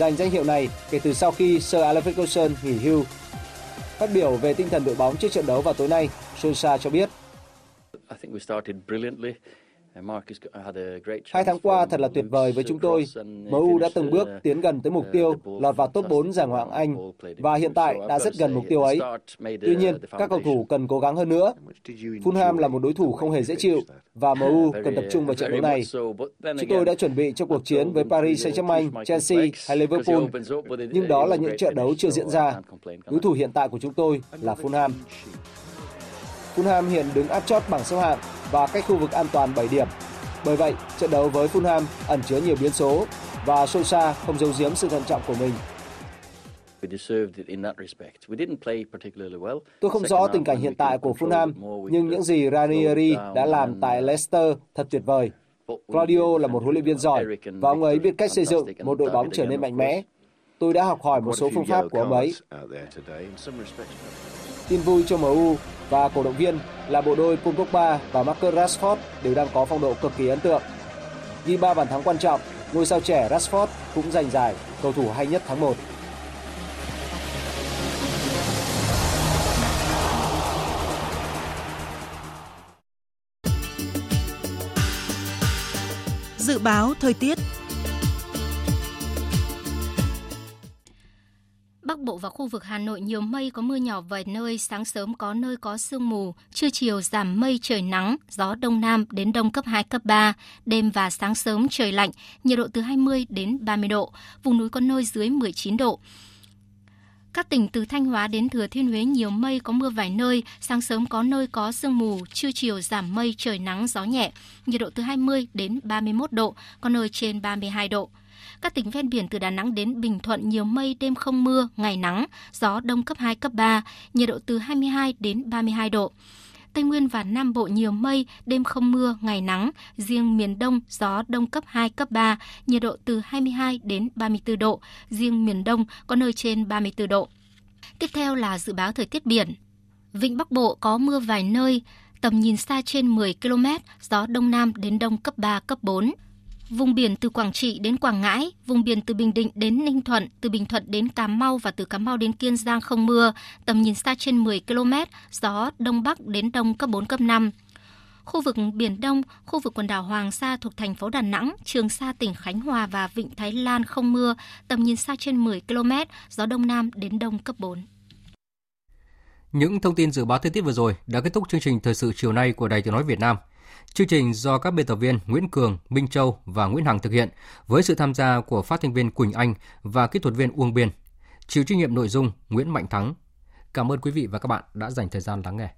Speaker 37: giành danh hiệu này kể từ sau khi Sir Alex Ferguson nghỉ hưu. Phát biểu về tinh thần đội bóng trước trận đấu vào tối nay, Solskjaer cho biết Hai tháng qua thật là tuyệt vời với chúng tôi. MU đã từng bước tiến gần tới mục tiêu lọt vào top 4 giải Ngoại hạng Anh và hiện tại đã rất gần mục tiêu ấy. Tuy nhiên, các cầu thủ cần cố gắng hơn nữa. Fulham là một đối thủ không hề dễ chịu và MU cần tập trung vào trận đấu này. Chúng tôi đã chuẩn bị cho cuộc chiến với Paris Saint-Germain, Chelsea hay Liverpool, nhưng đó là những trận đấu chưa diễn ra. Đối thủ hiện tại của chúng tôi là Fulham. Fulham hiện đứng áp chót bảng xếp hạng và cách khu vực an toàn 7 điểm. Bởi vậy, trận đấu với Fulham ẩn chứa nhiều biến số và Solskjaer không giấu giếm sự thận trọng của mình. Tôi không rõ tình cảnh hiện tại của Fulham, nhưng những gì Ranieri đã làm tại Leicester thật tuyệt vời. Claudio là một huấn luyện viên giỏi và ông ấy biết cách xây dựng một đội bóng trở nên mạnh mẽ. Tôi đã học hỏi một số phương pháp của ông ấy. Tin vui cho MU và cổ động viên là bộ đôi Paul Pogba và Marcus Rashford đều đang có phong độ cực kỳ ấn tượng. Ghi 3 bàn thắng quan trọng, ngôi sao trẻ Rashford cũng giành giải cầu thủ hay nhất tháng 1.
Speaker 13: Dự báo thời tiết
Speaker 42: Bộ và khu vực Hà Nội nhiều mây có mưa nhỏ vài nơi, sáng sớm có nơi có sương mù, trưa chiều giảm mây trời nắng, gió đông nam đến đông cấp 2 cấp 3, đêm và sáng sớm trời lạnh, nhiệt độ từ 20 đến 30 độ, vùng núi có nơi dưới 19 độ. Các tỉnh từ Thanh Hóa đến Thừa Thiên Huế nhiều mây có mưa vài nơi, sáng sớm có nơi có sương mù, trưa chiều giảm mây trời nắng gió nhẹ, nhiệt độ từ 20 đến 31 độ, có nơi trên 32 độ. Các tỉnh ven biển từ Đà Nẵng đến Bình Thuận nhiều mây, đêm không mưa, ngày nắng, gió đông cấp 2, cấp 3, nhiệt độ từ 22 đến 32 độ. Tây Nguyên và Nam Bộ nhiều mây, đêm không mưa, ngày nắng, riêng miền Đông gió đông cấp 2, cấp 3, nhiệt độ từ 22 đến 34 độ, riêng miền Đông có nơi trên 34 độ. Tiếp theo là dự báo thời tiết biển. Vịnh Bắc Bộ có mưa vài nơi, tầm nhìn xa trên 10 km, gió Đông Nam đến Đông cấp 3, cấp 4. Vùng biển từ Quảng Trị đến Quảng Ngãi, vùng biển từ Bình Định đến Ninh Thuận, từ Bình Thuận đến Cà Mau và từ Cà Mau đến Kiên Giang không mưa, tầm nhìn xa trên 10 km, gió Đông Bắc đến Đông cấp 4, cấp 5. khu vực Biển Đông, khu vực quần đảo Hoàng Sa thuộc thành phố Đà Nẵng, Trường Sa tỉnh Khánh Hòa và Vịnh Thái Lan không mưa, tầm nhìn xa trên 10 km, gió Đông Nam đến Đông cấp 4.
Speaker 1: Những thông tin dự báo thời tiết vừa rồi đã kết thúc chương trình thời sự chiều nay của Đài Tiếng nói Việt Nam. Chương trình do các biên tập viên Nguyễn Cường, Minh Châu và Nguyễn Hằng thực hiện với sự tham gia của phát thanh viên Quỳnh Anh và kỹ thuật viên Uông Biên. Chịu trách nhiệm nội dung Nguyễn Mạnh Thắng. Cảm ơn quý vị và các bạn đã dành thời gian lắng nghe.